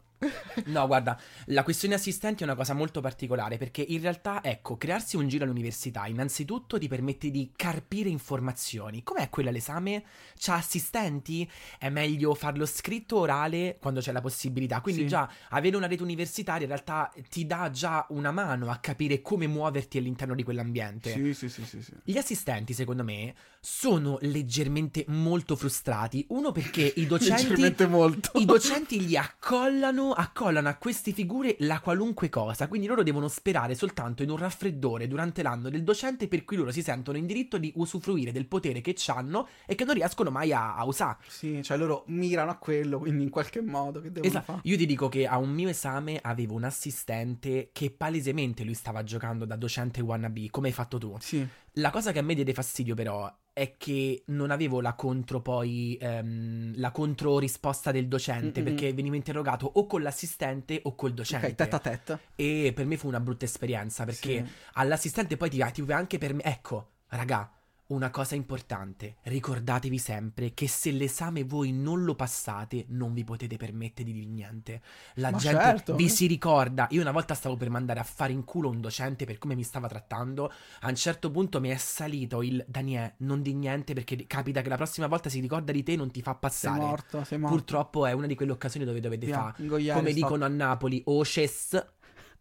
A: No, guarda, la questione assistenti è una cosa molto particolare perché in realtà, ecco, crearsi un giro all'università innanzitutto ti permette di carpire informazioni. Com'è quella all'esame? C'ha assistenti? È meglio farlo scritto orale quando c'è la possibilità. Quindi
B: Sì.
A: già avere una rete universitaria in realtà ti dà già una mano a capire come muoverti all'interno di quell'ambiente.
B: sì, sì, sì, sì.
A: Gli assistenti, secondo me, sono leggermente molto frustrati. Uno perché i docenti
B: Leggermente molto.
A: i docenti gli accollano, accollano a queste figure la qualunque cosa, quindi loro devono sperare soltanto in un raffreddore durante l'anno del docente per cui loro si sentono in diritto di usufruire del potere che hanno e che non riescono mai a, a usare.
B: Sì, cioè loro mirano a quello, quindi in qualche modo che devono
A: Esatto.
B: fare?
A: Io ti dico che a un mio esame avevo un assistente che palesemente lui stava giocando da docente wannabe, come hai fatto tu.
B: Sì.
A: La cosa che a me diede fastidio però è che non avevo la contro poi ehm, la contro risposta del docente
B: Mm-mm.
A: perché venivo interrogato o con l'assistente o col docente
B: Ok, tête a tête.
A: e per me fu una brutta esperienza perché all'assistente poi ti, ti anche per me ecco raga una cosa importante, ricordatevi sempre che se l'esame voi non lo passate non vi potete permettere di dire niente. La
B: Ma
A: gente
B: certo.
A: vi si ricorda. Io una volta stavo per mandare a fare in culo un docente per come mi stava trattando. A un certo punto mi è salito il Daniele, non di niente perché capita che la prossima volta si ricorda di te e non ti fa
B: Sei
A: passare.
B: morto, sei morto.
A: Purtroppo è una di quelle occasioni dove dovete fare, come
B: stop.
A: dicono a Napoli, oces,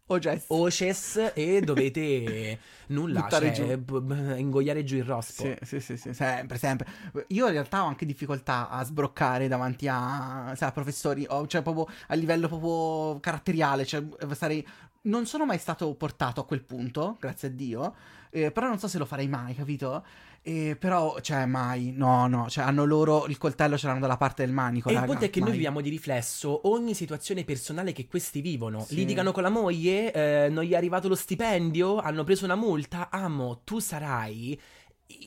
B: O Jess.
A: oces e dovete nulla, cioè, b- b- ingoiare giù il rospo.
B: Sì, sì, sì, sì, sempre, sempre. Io in realtà ho anche difficoltà a sbroccare davanti a, sai, a professori, o- cioè proprio a livello proprio caratteriale, cioè sarei non sono mai stato portato a quel punto, grazie a Dio, eh, però non so se lo farei mai, capito? Eh, però, cioè, mai, no, no, cioè, hanno loro il coltello ce l'hanno dalla parte del manico.
A: E il
B: raga,
A: punto è che noi
B: mai.
A: viviamo di riflesso ogni situazione personale che questi vivono.
B: Sì.
A: Litigano con la moglie, eh, non gli è arrivato lo stipendio, hanno preso una multa. Amo, tu sarai.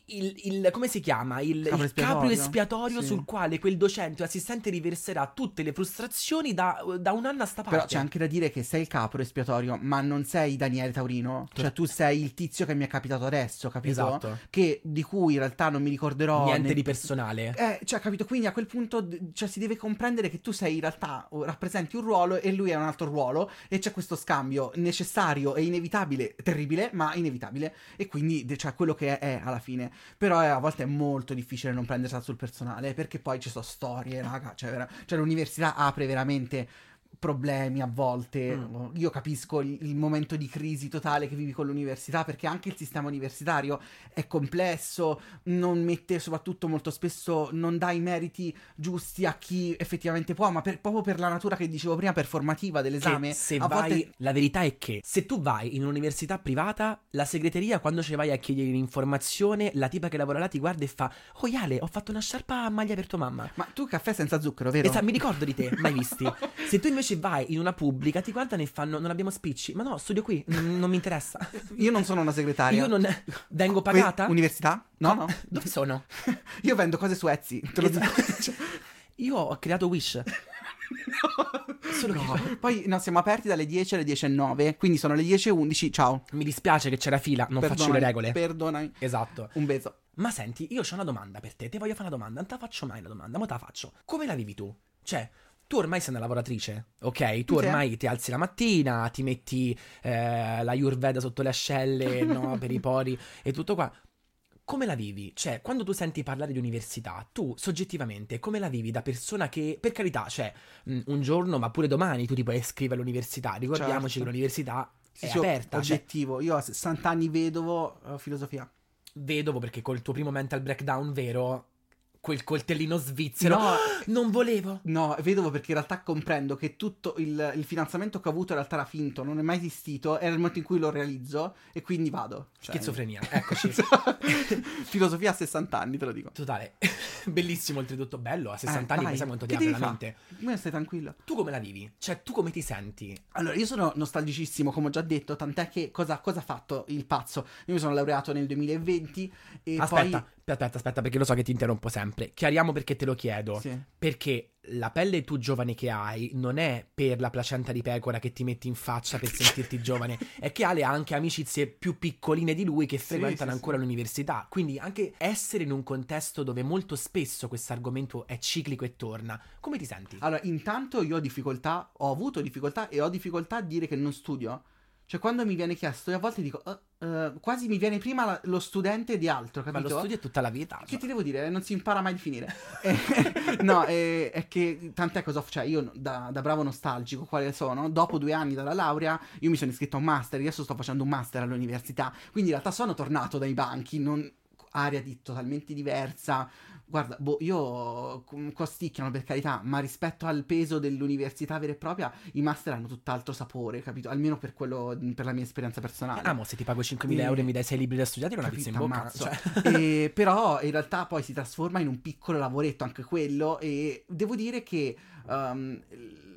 A: Il, il- come si chiama? Il,
B: Capro
A: il capro
B: espiatorio?
A: espiatorio
B: Sì.
A: sul quale quel docente o assistente riverserà tutte le frustrazioni da, da un anno a sta parte.
B: Però c'è anche da dire che sei il capro espiatorio, ma non sei Daniele Taurino. Cioè, tu sei il tizio che mi è capitato adesso, capito?
A: Esatto.
B: Che di cui in realtà non mi ricorderò.
A: Niente
B: ne-
A: di personale.
B: Eh, cioè, capito? Quindi a quel punto cioè, si deve comprendere che tu sei in realtà rappresenti un ruolo e lui è un altro ruolo e c'è questo scambio necessario e inevitabile, terribile, ma inevitabile. E quindi, cioè, quello che è, è alla fine. Però eh, a volte è molto difficile non prendersela sul personale perché poi ci sono storie, raga. Cioè, vera- cioè, l'università apre veramente problemi a volte.
A: Mm.
B: Io capisco il, il momento di crisi totale che vivi con l'università perché anche il sistema universitario è complesso, non mette soprattutto molto spesso, non dà i meriti giusti a chi effettivamente può, ma per- proprio per la natura che dicevo prima, performativa dell'esame.
A: Che se
B: a
A: vai,
B: volte
A: la verità è che se tu vai in un'università privata, la segreteria, quando ci vai a chiedere un'informazione, la tipa che lavora là ti guarda e fa: Oh, Iale, ho fatto una sciarpa a maglia per tua mamma.
B: Ma tu caffè senza zucchero, vero?
A: Esatto, mi ricordo di te, mai visti. Se tu invece vai in una pubblica, ti guardano e fanno: Non abbiamo spicci. Ma no, studio qui, n- non mi interessa.
B: Io non sono una segretaria.
A: Io non vengo
B: Que-
A: pagata.
B: università? No, no.
A: Dove sono?
B: Io vendo cose su Etsy, te lo dico.
A: Esatto.
B: Cioè,
A: Io ho creato Wish. Solo
B: no.
A: che-
B: Poi no, siamo aperti dalle 10 alle 10 e 9, quindi sono le 10 e 11. Ciao.
A: Mi dispiace che c'era fila, non faccio le
B: Perdonami,
A: regole.
B: Perdonami.
A: Esatto.
B: Un beso.
A: Ma senti, io ho una domanda per te. Ti voglio fare una domanda. Non te la faccio mai la domanda, ma te la faccio. Come la vivi tu? Cioè, tu ormai sei una lavoratrice, ok? Tu
B: Sì.
A: ormai ti alzi la mattina, ti metti eh, la Ayurveda sotto le ascelle, no? Per i pori e tutto qua. Come la vivi? Cioè, quando tu senti parlare di università, tu soggettivamente come la vivi da persona che, per carità, cioè, mh, un giorno, ma pure domani tu ti puoi iscrivere all'università. Ricordiamoci
B: Certo.
A: che l'università
B: Sì,
A: è
B: sì,
A: aperta. Cioè,
B: oggettivo. Io a 60 anni vedovo eh, filosofia.
A: vedovo perché col tuo primo mental breakdown vero, quel coltellino svizzero.
B: No.
A: Non volevo.
B: No, vedovo perché in realtà comprendo che tutto il, il finanziamento che ho avuto in realtà era finto, non è mai esistito, era il momento in cui lo realizzo e quindi vado. Cioè-
A: Schizofrenia, eccoci.
B: Filosofia a 60 anni, te lo dico.
A: Totale. Bellissimo, oltretutto bello. A 60
B: Eh,
A: anni
B: vai.
A: pensa quanto ti
B: Che
A: apre
B: devi
A: la
B: fa'?
A: mente.
B: Ma stai tranquillo.
A: Tu come la vivi? Cioè, tu come ti senti?
B: Allora, io sono nostalgicissimo, come ho già detto, tant'è che cosa, cosa ha fatto il pazzo? Io mi sono laureato nel 2020 e
A: aspetta,
B: poi...
A: aspetta, aspetta, perché lo so che ti interrompo sempre. Chiariamo perché te lo chiedo.
B: Sì.
A: Perché la pelle tu giovane che hai non è per la placenta di pecora che ti metti in faccia per sentirti giovane, è che Ale ha anche amicizie più piccoline di lui che
B: Sì,
A: frequentano
B: sì,
A: ancora
B: sì.
A: l'università. Quindi anche essere in un contesto dove molto spesso questo argomento è ciclico e torna, come ti senti?
B: Allora, intanto io ho difficoltà, ho avuto difficoltà e ho difficoltà a dire che non studio. Cioè, quando mi viene chiesto, io a volte dico, "Eh, eh", quasi mi viene prima la- lo studente di altro,
A: Ma
B: capito?
A: lo studio è tutta la vita.
B: Che
A: cioè.
B: ti devo dire? Non si impara mai di finire. Eh, no, eh, è che tant'è cosa. Cioè, io da, da bravo nostalgico, quale sono, dopo due anni dalla laurea, io mi sono iscritto a un master. Adesso sto facendo un master all'università. Quindi in realtà sono tornato dai banchi, non area di totalmente diversa. Guarda, boh, io com- costicchiano per carità, ma rispetto al peso dell'università vera e propria, i master hanno tutt'altro sapore, capito? Almeno per quello, per la mia esperienza personale.
A: Amo, se ti pago 5.000
B: Eh,
A: euro e mi dai 6 libri da studiare, una pizza in bocca. Cioè.
B: E, però in realtà poi si trasforma in un piccolo lavoretto anche quello e devo dire che um,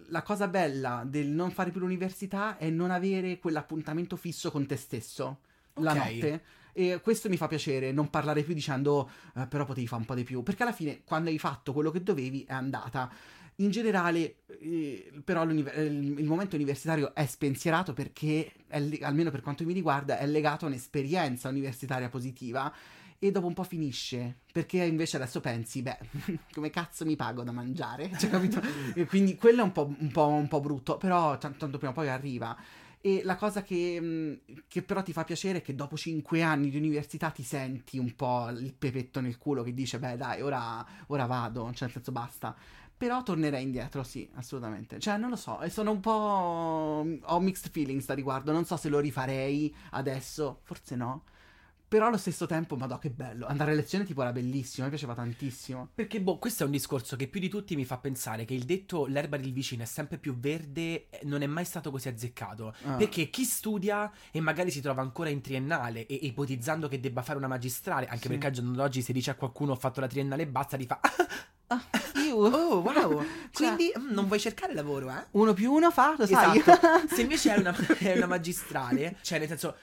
B: la cosa bella del non fare più l'università è non avere quell'appuntamento fisso con te stesso la notte. E questo mi fa piacere, non parlare più dicendo "Eh, però potevi fare un po' di più, perché alla fine quando hai fatto quello che dovevi è andata. In generale, eh, però, eh, il momento universitario è spensierato perché, è almeno per quanto mi riguarda, è legato a un'esperienza universitaria positiva e dopo un po' finisce. Perché invece adesso pensi, beh, come cazzo mi pago da mangiare? Cioè, capito? Quindi quello è un po', un po', un po' brutto, però tan- tanto prima o poi arriva. E la cosa che, mh, che però ti fa piacere è che dopo cinque anni di università ti senti un po' il pepetto nel culo che dice, beh dai, ora, ora vado, cioè nel senso basta. Però tornerei indietro, sì, assolutamente. Cioè, non lo so, sono un po'... ho mixed feelings da riguardo, non so se lo rifarei adesso, forse no. Però allo stesso tempo, madò, che bello. Andare a lezione tipo era bellissimo, mi piaceva tantissimo.
A: Perché, boh, questo è un discorso che più di tutti mi fa pensare che il detto l'erba del vicino è sempre più verde eh, non è mai stato così azzeccato.
B: Ah.
A: Perché chi studia e magari si trova ancora in triennale e ipotizzando che debba fare una magistrale, anche
B: Sì.
A: perché al giorno d'oggi se dice a qualcuno ho fatto la triennale e basta, ti fa
B: Ah.
A: Oh, wow!
B: Cioè-
A: Quindi mm, non vuoi cercare lavoro, eh?
B: Uno più uno fa, lo sai?
A: Esatto. Se invece è una, è una magistrale, cioè nel senso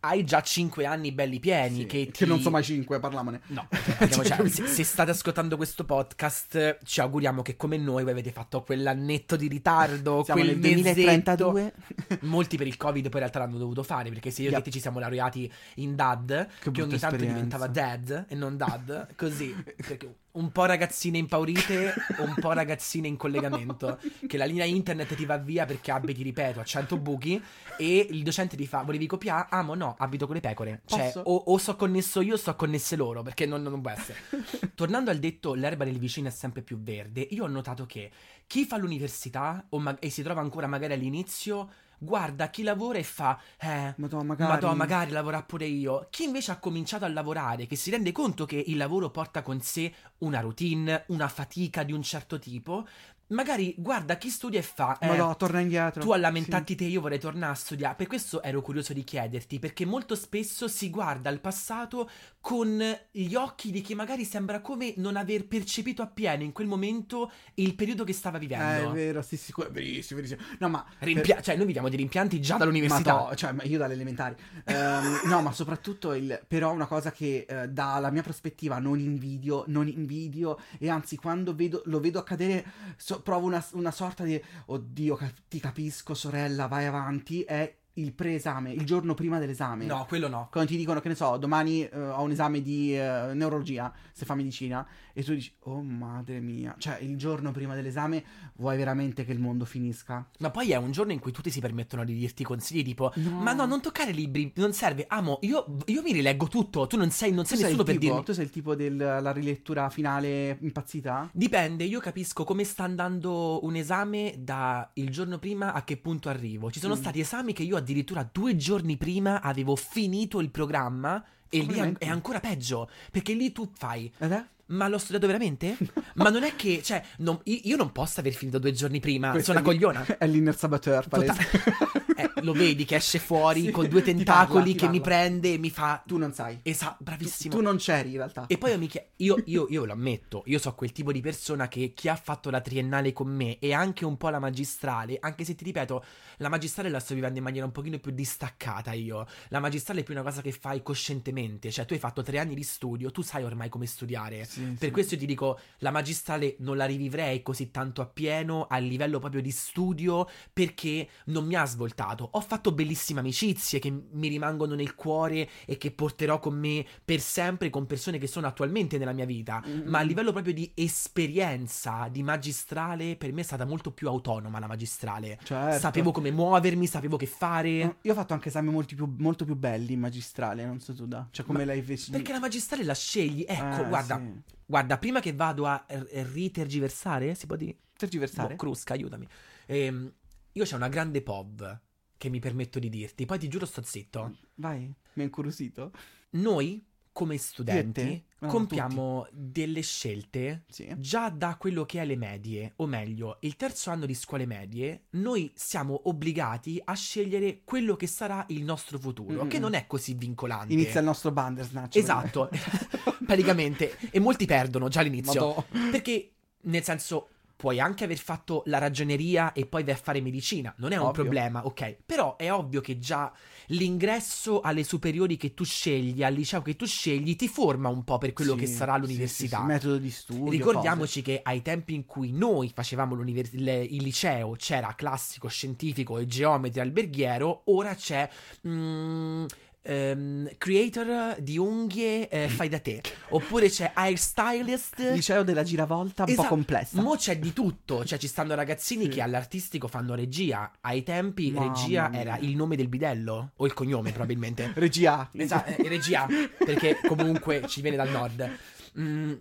A: hai già 5 anni belli pieni
B: Sì,
A: che, ti...
B: non so mai cinque, parlamone.
A: No, andiamo-
B: Cioè,
A: se, se state ascoltando questo podcast, ci auguriamo che come noi voi avete fatto quell'annetto di ritardo,
B: Siamo
A: quel
B: nel
A: mesetto.
B: 2032.
A: Molti per il Covid poi in realtà l'hanno dovuto fare, perché se io te ci siamo laureati in dad, che,
B: brutta
A: ogni tanto
B: esperienza.
A: diventava dad e non dad, così. Perché un po' ragazzine impaurite, un po' ragazzine in collegamento, che la linea internet ti va via perché abiti, ripeto, a 100 buchi e il docente ti fa, volevi copiare? Amo, no, abito con le pecore. Cioè, o, o so connesso io o so connesse loro, perché non, non può essere. Tornando al detto l'erba del vicino è sempre più verde, io ho notato che chi fa l'università ma- e si trova ancora magari all'inizio guarda chi lavora e fa eh
B: Madonna, magari.
A: Madonna, magari lavorare pure io. Chi invece ha cominciato a lavorare, che si rende conto che il lavoro porta con sé una routine, una fatica di un certo tipo, magari guarda chi studia e fa eh,
B: Madonna, torna indietro.
A: tu a lamentarti te, io vorrei tornare a studiare. Per questo ero curioso di chiederti, perché molto spesso si guarda al passato con gli occhi di chi magari sembra come non aver percepito appieno in quel momento il periodo che stava
B: Sì. Eh,
A: vivendo.
B: è vero, sì, sì, è verissimo, verissimo. No, ma...
A: Rimpia- cioè, noi viviamo di rimpianti già dall'università.
B: Ma no, cioè, ma io dalle elementari. Ehm, no, ma soprattutto il. Però una cosa che eh, dalla mia prospettiva non invidio, non invidio. E anzi, quando vedo, lo vedo accadere, so- provo una, una sorta di. Oddio, ca- ti capisco, sorella, vai avanti. È il preesame, il giorno prima dell'esame.
A: No, quello no.
B: Quando ti dicono, che ne so, domani eh, ho un esame di eh, neurologia, se fa medicina, e tu dici, oh madre mia, cioè il giorno prima dell'esame vuoi veramente che il mondo finisca?
A: Ma poi è un giorno in cui tutti si permettono di dirti consigli tipo:
B: No.
A: Ma no, non toccare libri, non serve. Amo, io, io mi rileggo tutto. Tu non sei, non
B: Tu
A: sei
B: sei,
A: nessuno per
B: tipo,
A: dirmi.
B: tu sei il tipo della rilettura finale impazzita?
A: Dipende, io capisco come sta andando un esame da il giorno prima a che punto arrivo. Ci sono
B: Mm.
A: stati esami che io addirittura due giorni prima avevo finito il programma e lì è,
B: Complimenti.
A: è ancora peggio. Perché lì tu fai.
B: È?
A: Ma l'ho studiato veramente? Ma non è che, cioè, non- io, io non posso aver finito due giorni prima.
B: Questo
A: sono una cogliona.
B: È l'inner saboteur, palese.
A: Eh, lo vedi che esce fuori
B: Sì,
A: con due tentacoli
B: parla,
A: che mi prende e mi fa.
B: Tu non sai.
A: Esatto,
B: Tu,
A: bravissimo.
B: tu non c'eri in realtà.
A: E poi io mi chiedo, io, io, io lo ammetto, io so quel tipo di persona che chi ha fatto la triennale con me e anche un po' la magistrale, anche se ti ripeto, la magistrale la sto vivendo in maniera un pochino più distaccata io. La magistrale è più una cosa che fai coscientemente, cioè tu hai fatto tre anni di studio, tu sai ormai come studiare.
B: Sì,
A: Per
B: sì.
A: questo io ti dico, la magistrale non la rivivrei così tanto appieno a livello proprio di studio perché non mi ha svoltato. Ho fatto bellissime amicizie che mi rimangono nel cuore e che porterò con me per sempre con persone che sono attualmente nella mia vita.
B: Mm.
A: Ma a livello proprio di esperienza di magistrale, per me è stata molto più autonoma la magistrale.
B: Certo.
A: Sapevo come muovermi, sapevo che fare.
B: No, Io ho fatto anche esami molti più, molto più belli in magistrale, non so tu da. Cioè, come
A: Ma
B: l'hai invece
A: Perché la magistrale la scegli. Ecco,
B: Eh,
A: guarda,
B: sì.
A: guarda, prima che vado a r- ritergiversare, si può dire?
B: Tergiversare?
A: Boh, Crusca, aiutami. Ehm, io c'ho una grande POV che mi permetto di dirti, poi ti giuro sto zitto.
B: Vai, mi ha incuriosito.
A: Noi, come studenti?
B: Ah,
A: compiamo delle scelte
B: Sì.
A: già da quello che è le medie, o meglio, il terzo anno di scuole medie, noi siamo obbligati a scegliere quello che sarà il nostro futuro,
B: Mm.
A: che non è così vincolante.
B: Inizia il nostro Bandersnatch.
A: Esatto, praticamente. E molti perdono già all'inizio.
B: Madò.
A: Perché, nel senso, puoi anche aver fatto la ragioneria e poi vai a fare medicina, non è un
B: Ovvio.
A: problema, ok? Però è ovvio che già l'ingresso alle superiori che tu scegli, al liceo che tu scegli, ti forma un po' per quello
B: Sì,
A: che sarà l'università.
B: sì, sì, metodo di studio.
A: Ricordiamoci che ai tempi in cui noi facevamo le- il liceo c'era classico, scientifico e geometria alberghiero, ora c'è mm, ehm, creator di unghie eh, fai da te, oppure c'è hairstylist.
B: Liceo della giravolta un
A: Esatto.
B: po' complessa.
A: Mo c'è di tutto, cioè ci stanno ragazzini
B: Sì.
A: che all'artistico fanno regia. Ai tempi
B: Mamma
A: regia
B: mia.
A: era il nome del bidello o il cognome probabilmente.
B: Regia.
A: Esatto, eh, regia, perché comunque ci viene dal nord. Mm,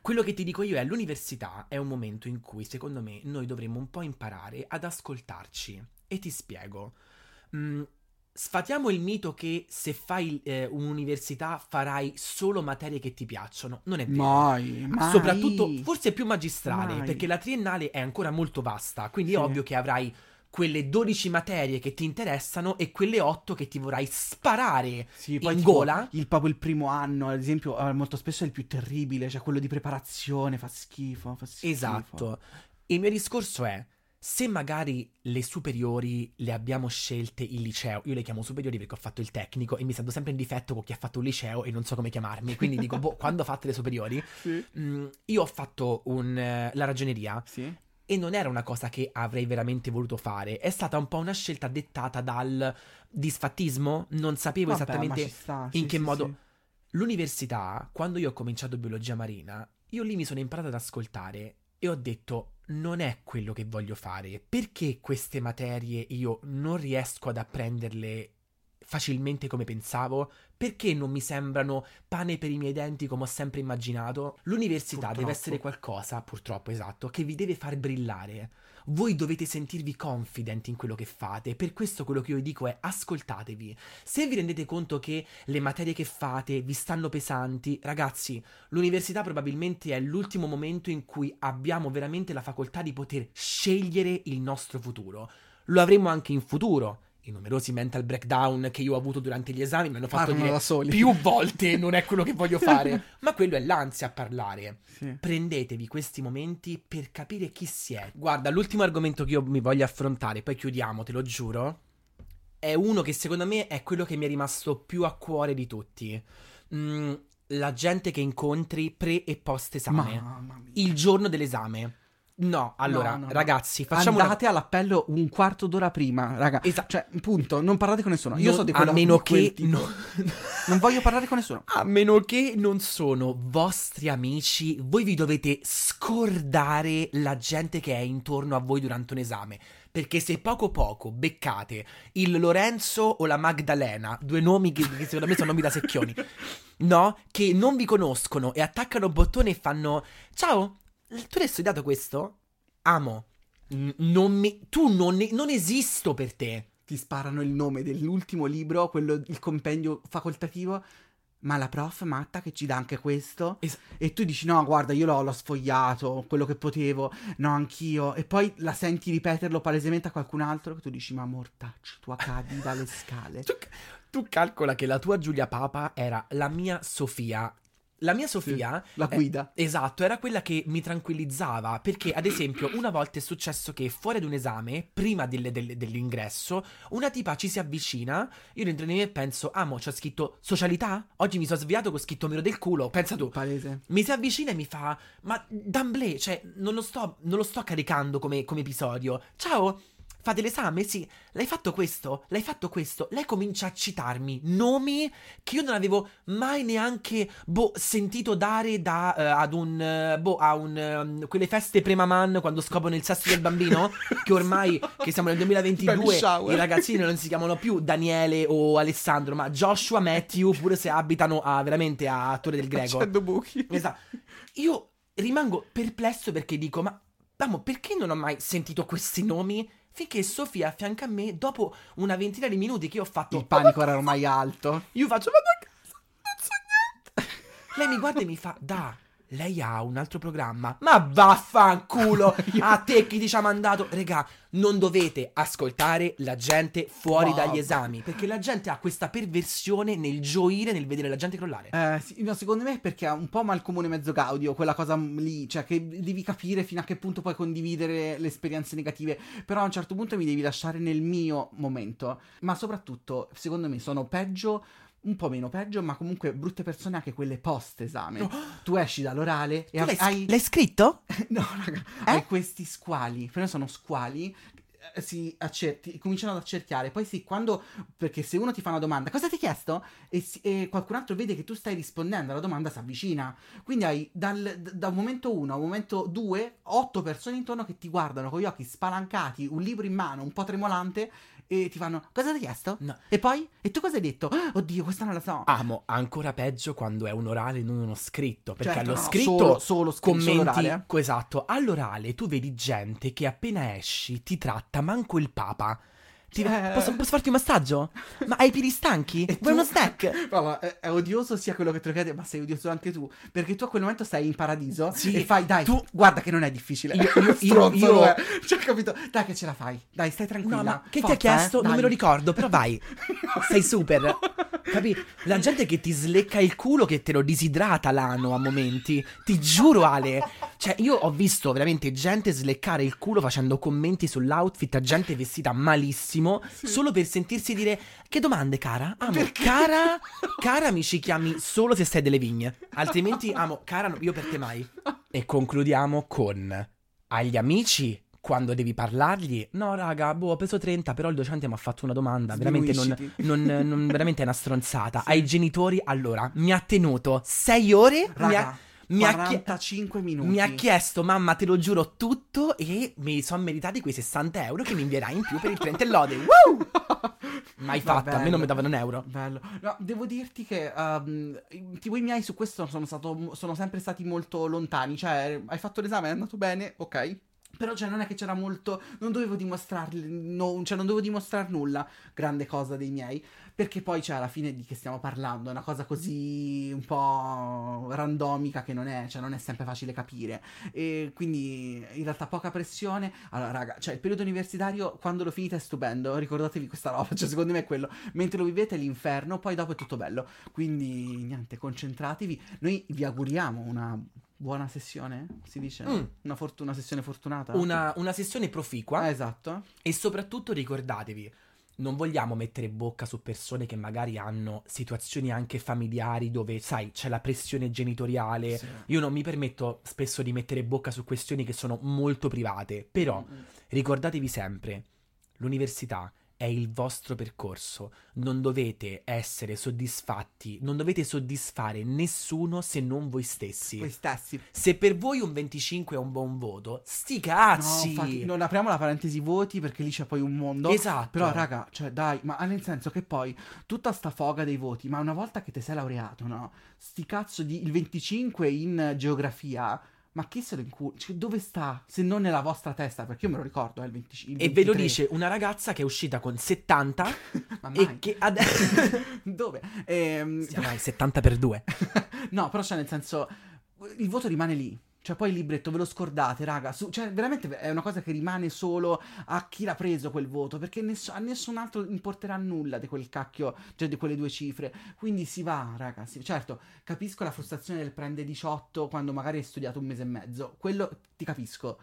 A: quello che ti dico io è l'università è un momento in cui secondo me noi dovremmo un po' imparare ad ascoltarci. E ti spiego. Mm, sfatiamo il mito che se fai eh, un'università farai solo materie che ti piacciono. Non è vero.
B: Mai, mai.
A: Soprattutto, forse più magistrale,
B: Mai.
A: perché la triennale è ancora molto vasta, quindi
B: Sì.
A: è ovvio che avrai quelle 12 materie che ti interessano e quelle 8 che ti vorrai sparare
B: Sì, poi
A: in
B: tipo,
A: gola.
B: Il, proprio il primo anno, ad esempio, eh, molto spesso è il più terribile, cioè quello di preparazione, fa schifo, fa schifo.
A: Esatto. Il mio discorso è, se magari le superiori le abbiamo scelte il liceo, io le chiamo superiori perché ho fatto il tecnico e mi sento sempre in difetto con chi ha fatto un liceo e non so come chiamarmi, quindi dico, boh, quando fate le superiori?
B: Sì.
A: Mm, io ho fatto un, eh, la ragioneria
B: Sì.
A: e non era una cosa che avrei veramente voluto fare, è stata un po' una scelta dettata dal disfattismo, non sapevo
B: Vabbè,
A: esattamente
B: sta,
A: in
B: sì,
A: che modo... L'università, quando io ho cominciato biologia marina, io lì mi sono imparato ad ascoltare e ho detto non è quello che voglio fare. Perché queste materie io non riesco ad apprenderle facilmente come pensavo? Perché non mi sembrano pane per i miei denti come ho sempre immaginato? L'università deve
B: Purtroppo.
A: essere qualcosa, purtroppo esatto, che vi deve far brillare. Voi dovete sentirvi confident in quello che fate, per questo quello che io dico è ascoltatevi. Se vi rendete conto che le materie che fate vi stanno pesanti, ragazzi, l'università probabilmente è l'ultimo momento in cui abbiamo veramente la facoltà di poter scegliere il nostro futuro. Lo avremo anche in futuro. I numerosi mental breakdown che io ho avuto durante gli esami mi hanno fatto
B: Parlano
A: dire più volte non è quello che voglio fare, ma quello è l'ansia a parlare.
B: Sì.
A: Prendetevi questi momenti per capire chi siete. Guarda, l'ultimo argomento che io mi voglio affrontare, poi chiudiamo, te lo giuro, è uno che secondo me è quello che mi è rimasto più a cuore di tutti. Mm, la gente che incontri pre e post esame. Il giorno dell'esame. No, allora,
B: No, no, no.
A: ragazzi, facciamo una-
B: Andate all'appello un quarto d'ora prima, raga.
A: Esa-
B: Cioè, punto, non parlate con nessuno. Io
A: Non-
B: so di
A: a
B: quello
A: meno
B: di quel
A: che no-
B: Non voglio parlare con nessuno.
A: A meno che non sono vostri amici, voi vi dovete scordare la gente che è intorno a voi durante un esame. Perché se poco poco beccate il Lorenzo o la Magdalena, due nomi che, che secondo me sono nomi da secchioni, no? Che non vi conoscono e attaccano bottone e fanno Ciao, tu hai studiato questo? Amo. Non mi- tu non, non esisto per te.
B: Ti sparano il nome dell'ultimo libro, quello, il compendio facoltativo. Ma la prof matta che ci dà anche questo.
A: Es-
B: E tu dici: No, guarda, io l'ho, l'ho sfogliato, quello che potevo. No, anch'io. E poi la senti ripeterlo palesemente a qualcun altro. Che tu dici: Ma mortacci, tu cadi dalle scale.
A: Tu, tu calcola che la tua Giulia Papa era la mia Sofia. La mia Sofia.
B: La
A: eh,
B: guida.
A: esatto, era quella che mi tranquillizzava. Perché, ad esempio, una volta è successo che fuori ad un esame, prima del- del- dell'ingresso, una tipa ci si avvicina. Io dentro di me penso: Amo, c'ho scritto socialità? Oggi mi sono svegliato con scritto miro del culo. Pensa tu.
B: Palese.
A: Mi si avvicina e mi fa: Ma d'amblè, cioè, non lo sto, non lo sto caricando come, come episodio. Ciao, fate l'esame? Sì. L'hai fatto questo? L'hai fatto questo? Lei comincia a citarmi nomi che io non avevo mai neanche, boh, sentito dare da, eh, ad un, eh, boh, a un, ehm, quelle feste premaman quando scoprono il sesso del bambino, che ormai, che siamo nel 2022,
B: Baby shower.
A: i ragazzini non si chiamano più Daniele o Alessandro, ma Joshua, Matthew, pure se abitano a, veramente a Torre del Greco.
B: Facendo buchi.
A: Esatto. Io rimango perplesso perché dico, ma perché non ho mai sentito questi nomi? Finché Sofia a fianco a me, dopo una ventina di minuti che io ho fatto...
B: Il panico era ormai alto.
A: Io faccio, vado a casa, non so niente. Lei mi guarda e mi fa, da, lei ha un altro programma. Ma vaffanculo, a te chi ti ci ha mandato. Regà, non dovete ascoltare la gente fuori
B: No.
A: dagli esami, perché la gente ha questa perversione nel gioire, nel vedere la gente crollare.
B: Eh, sì, no, secondo me è perché ha un po' mal comune mezzo gaudio, quella cosa lì, cioè che devi capire fino a che punto puoi condividere le esperienze negative, però a un certo punto mi devi lasciare nel mio momento, ma soprattutto, secondo me, sono peggio, un po' meno peggio, ma comunque brutte persone anche quelle post esame. Tu esci dall'orale e
A: l'hai,
B: hai...
A: l'hai scritto?
B: No, raga, hai questi squali, però sono squali. eh, Si accerti, cominciano ad accerchiare. Poi sì, quando. Perché se uno ti fa una domanda, cosa ti hai chiesto? E, si- e qualcun altro vede che tu stai rispondendo alla domanda, si avvicina. Quindi hai dal, da un momento 1 a un momento 2, otto persone intorno che ti guardano con gli occhi spalancati, un libro in mano, un po' tremolante, e ti fanno: Cosa ti hai chiesto?
A: No.
B: E poi? E tu cosa hai detto? "Ah, Oddio, questa non la so.
A: Amo, ancora peggio quando è un orale e non uno scritto. Perché
B: Certo,
A: allo
B: no,
A: scritto
B: solo- solo
A: commenti.
B: solo eh.
A: Esatto, all'orale tu vedi gente che appena esci ti tratta manco il papa. Ti-
B: Eh.
A: posso, posso farti un massaggio? Ma hai i piedi stanchi?
B: E
A: Vuoi
B: tu-
A: uno snack?
B: Mamma, è, è odioso sia quello che te lo chiede, ma sei odioso anche tu. Perché tu a quel momento sei in paradiso
A: Sì,
B: e fai, dai,
A: tu-
B: guarda che non è difficile.
A: Io- io- io-
B: Stronzo
A: io-
B: lo è. Cioè, capito? Dai che ce la fai. Dai, stai tranquilla.
A: No, ma che
B: Forza,
A: ti ha chiesto?
B: eh,
A: Non me lo ricordo, però vai. Sei super. Capi? La gente che ti slecca il culo, che te lo disidrata l'ano a momenti. Ti giuro, Ale. Cioè, io ho visto veramente gente sleccare il culo facendo commenti sull'outfit a gente vestita malissimo, solo per sentirsi dire: Che domande, cara? Amo, cara, cara, mi ci chiami solo se sei delle vigne. Altrimenti, amo, cara, no, io per te mai. E concludiamo con agli amici. Quando devi parlargli, no, raga, boh, ho preso 30, però il docente mi ha fatto una domanda. Veramente non, non, non- veramente è una stronzata. Ai genitori, allora, mi ha tenuto 6 ore. mi ha-
B: Raga,
A: mi ha chie-
B: 45 minuti.
A: mi ha chiesto, mamma, te lo giuro tutto. E mi sono meritati quei 60 euro che mi invierai in più per il 30 e lode. Woo! Mai
B: Va
A: fatta, a me non
B: bello.
A: mi davano un euro.
B: Bello. No, devo dirti che um, tipo i miei su questo sono, stato, sono sempre stati molto lontani. Cioè, hai fatto l'esame, è andato bene, ok. Però cioè, non è che c'era molto. Non dovevo dimostrarli. no- cioè, non dovevo dimostrare nulla. Grande cosa dei miei. Perché poi, cioè, alla fine di che stiamo parlando? È una cosa così un po' randomica che non è, cioè, non è sempre facile capire. E quindi in realtà poca pressione. Allora, raga, cioè, il periodo universitario, quando lo finite, è stupendo. Ricordatevi questa roba. Cioè, secondo me è quello. Mentre lo vivete è l'inferno, poi dopo è tutto bello. Quindi, niente, concentratevi. Noi vi auguriamo una buona sessione, si dice?
A: Mm.
B: Una, fortu- una sessione fortunata?
A: Una, una sessione proficua.
B: Eh, esatto.
A: E soprattutto ricordatevi, non vogliamo mettere bocca su persone che magari hanno situazioni anche familiari dove, sai, c'è la pressione genitoriale.
B: Sì.
A: Io non mi permetto spesso di mettere bocca su questioni che sono molto private, però ricordatevi sempre, l'università è il vostro percorso, non dovete essere soddisfatti, non dovete soddisfare nessuno se non voi stessi.
B: Voi stessi.
A: Se per voi un 25 è un buon voto, sti
B: No,
A: cazzi!
B: infatti, non apriamo la parentesi voti perché lì c'è poi un mondo.
A: Esatto.
B: Però, raga, cioè, dai, ma nel senso che poi tutta sta foga dei voti, ma una volta che ti sei laureato, no? Sti cazzo di il 25 in geografia. Ma chi se lo inculo? Cioè, dove sta? Se non nella vostra testa, perché io me lo ricordo, è il 25.
A: E ve lo dice una ragazza che è uscita con 70
B: Ma
A: e che adesso...
B: dove? Ehm,
A: Sì, vai, 70 per 2.
B: no, però c'è nel senso, il voto rimane lì. Cioè, poi il libretto ve lo scordate, raga. Su- cioè, veramente è una cosa che rimane solo a chi l'ha preso quel voto. Perché ness- a nessun altro importerà nulla di quel cacchio, cioè di quelle due cifre. Quindi si va, raga. sì. Certo, capisco la frustrazione del prende 18 quando magari hai studiato un mese e mezzo. Quello ti capisco.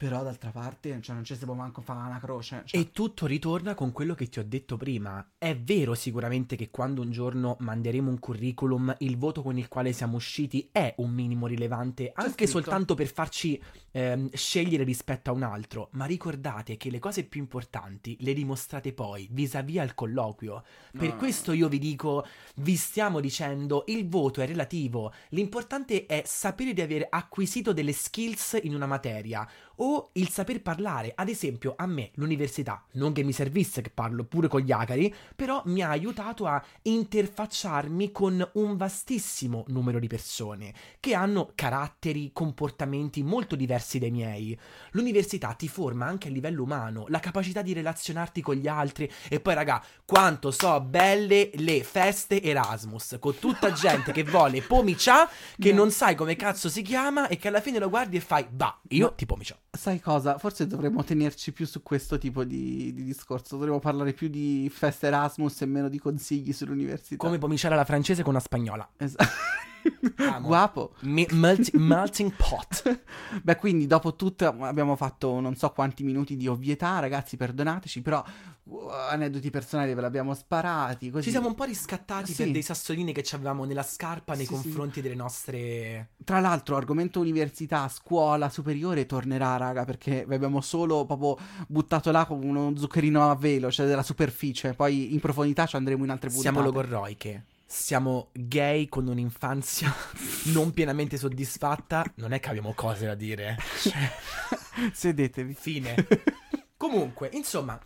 B: Però d'altra parte, cioè, non ci si può manco fare una croce. Cioè,
A: E tutto ritorna con quello che ti ho detto prima. È vero sicuramente che quando un giorno manderemo un curriculum, il voto con il quale siamo usciti è un minimo rilevante, anche soltanto per farci ehm, scegliere rispetto a un altro. Ma ricordate che le cose più importanti le dimostrate poi vis-à-vis al colloquio. Per
B: No.
A: questo io vi dico, vi stiamo dicendo, il voto è relativo. L'importante è sapere di aver acquisito delle skills in una materia o il saper parlare. Ad esempio, a me l'università, non che mi servisse che parlo pure con gli acari, però mi ha aiutato a interfacciarmi con un vastissimo numero di persone che hanno caratteri, comportamenti molto diversi dai miei. L'università ti forma anche a livello umano, la capacità di relazionarti con gli altri e poi raga, quanto so belle le feste Erasmus, con tutta gente che vuole pomicià, che
B: No.
A: non sai come cazzo si chiama e che alla fine lo guardi e fai, bah, io
B: No.
A: ti pomiciò.
B: Sai cosa? Forse dovremmo tenerci più su questo tipo di, di discorso. Dovremmo parlare più di feste Erasmus e meno di consigli sull'università.
A: Come pomiciare alla francese con una spagnola.
B: Esatto.
A: Amo.
B: Guapo.
A: Mi- melti- melting pot.
B: Beh, quindi dopo tutto abbiamo fatto non so quanti minuti di ovvietà, ragazzi, perdonateci, però uh, aneddoti personali ve l'abbiamo sparati, così.
A: Ci siamo un po' riscattati
B: Sì.
A: per dei sassolini che ci avevamo nella scarpa nei
B: Sì, sì.
A: confronti delle nostre...
B: Tra l'altro, argomento università, scuola superiore tornerà, raga, perché vi abbiamo solo proprio buttato là con uno zuccherino a velo, cioè della superficie. Poi in profondità ci andremo in altre puntate.
A: Siamo logorroiche. Siamo gay con un'infanzia non pienamente soddisfatta. Non è che abbiamo cose da dire. Cioè,
B: Sedetevi.
A: fine. Comunque, insomma,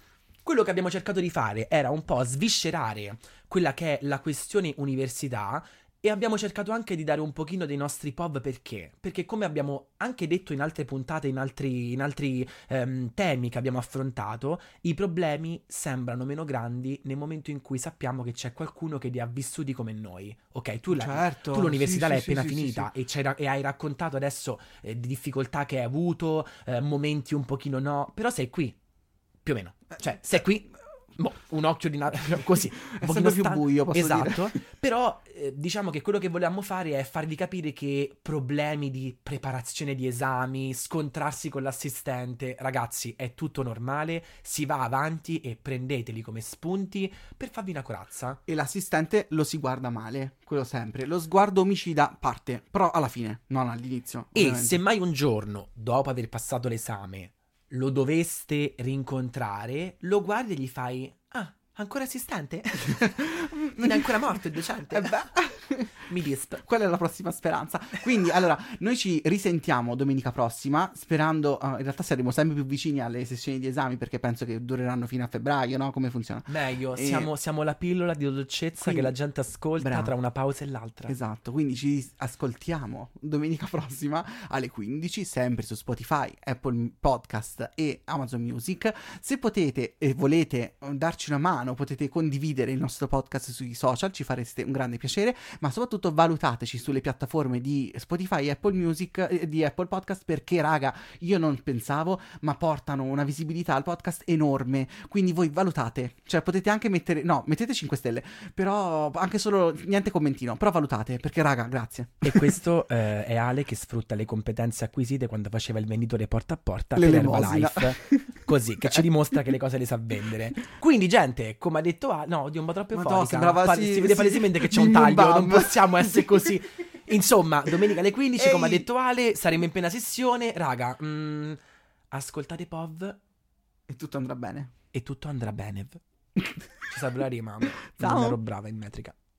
A: quello che abbiamo cercato di fare era un po' sviscerare quella che è la questione università E abbiamo cercato anche di dare un pochino dei nostri POV perché? Perché come abbiamo anche detto in altre puntate, in altri, in altri ehm, temi che abbiamo affrontato, i problemi sembrano meno grandi nel momento in cui sappiamo che c'è qualcuno che li ha vissuti come noi. Ok, tu, la-
B: Certo,
A: tu l'università
B: sì,
A: l'hai
B: sì,
A: appena
B: sì,
A: finita. E, e hai raccontato adesso eh, di difficoltà che hai avuto, eh, momenti un pochino no, però sei qui, più o meno. Cioè, sei qui, boh, un occhio di... na- così. un
B: È
A: pochino
B: più
A: stan-
B: buio, posso
A: esatto,
B: dire.
A: però eh, diciamo che quello che volevamo fare è farvi capire che problemi di preparazione di esami, scontrarsi con l'assistente, ragazzi, è tutto normale, si va avanti e prendeteli come spunti per farvi una corazza.
B: E l'assistente lo si guarda male, quello sempre. Lo sguardo omicida parte, però alla fine, non all'inizio.
A: E
B: ovviamente.
A: se mai un giorno, dopo aver passato l'esame, lo doveste rincontrare, lo guardi e gli fai: Ah, ancora assistente? non è ancora morto il docente?
B: Eh beh,
A: Mi disp.
B: quella è la prossima speranza. Quindi, allora, noi ci risentiamo domenica prossima, sperando, eh, in realtà saremo sempre più vicini alle sessioni di esami perché penso che dureranno fino a febbraio, no? Come funziona?
A: Meglio,
B: E-
A: siamo, siamo la pillola di dolcezza
B: Quindi-
A: che la gente ascolta
B: Bravo.
A: tra una pausa e l'altra.
B: Esatto, quindi ci ascoltiamo domenica prossima alle 15, sempre su Spotify, Apple Podcast e Amazon Music. Se potete e volete darci una mano, potete condividere il nostro podcast sui social, ci fareste un grande piacere, ma soprattutto valutateci sulle piattaforme di Spotify e Apple Music, eh, di Apple Podcast, perché raga, io non pensavo, ma portano una visibilità al podcast enorme, quindi voi valutate, cioè potete anche mettere, no, mettete 5 stelle, però anche solo niente commentino, però valutate, perché raga, grazie.
A: E questo eh, è Ale che sfrutta le competenze acquisite quando faceva il venditore porta a porta per
B: L'elemosina.
A: Herbalife. Così, che ci dimostra che le cose le sa vendere. Quindi, gente, come ha detto Ale, no, di un po' troppo
B: Madò,
A: euforica.
B: sembrava
A: Pa-
B: sì,
A: si vede
B: sì,
A: palesemente che c'è un taglio,
B: Bam.
A: Non possiamo essere così. Insomma, domenica alle 15, come ha
B: Ehi.
A: detto Ale, saremo in piena sessione. Raga, mm, ascoltate POV
B: E tutto andrà bene.
A: e tutto andrà bene. Ci la rima.
B: Ciao.
A: Non ero brava in metrica.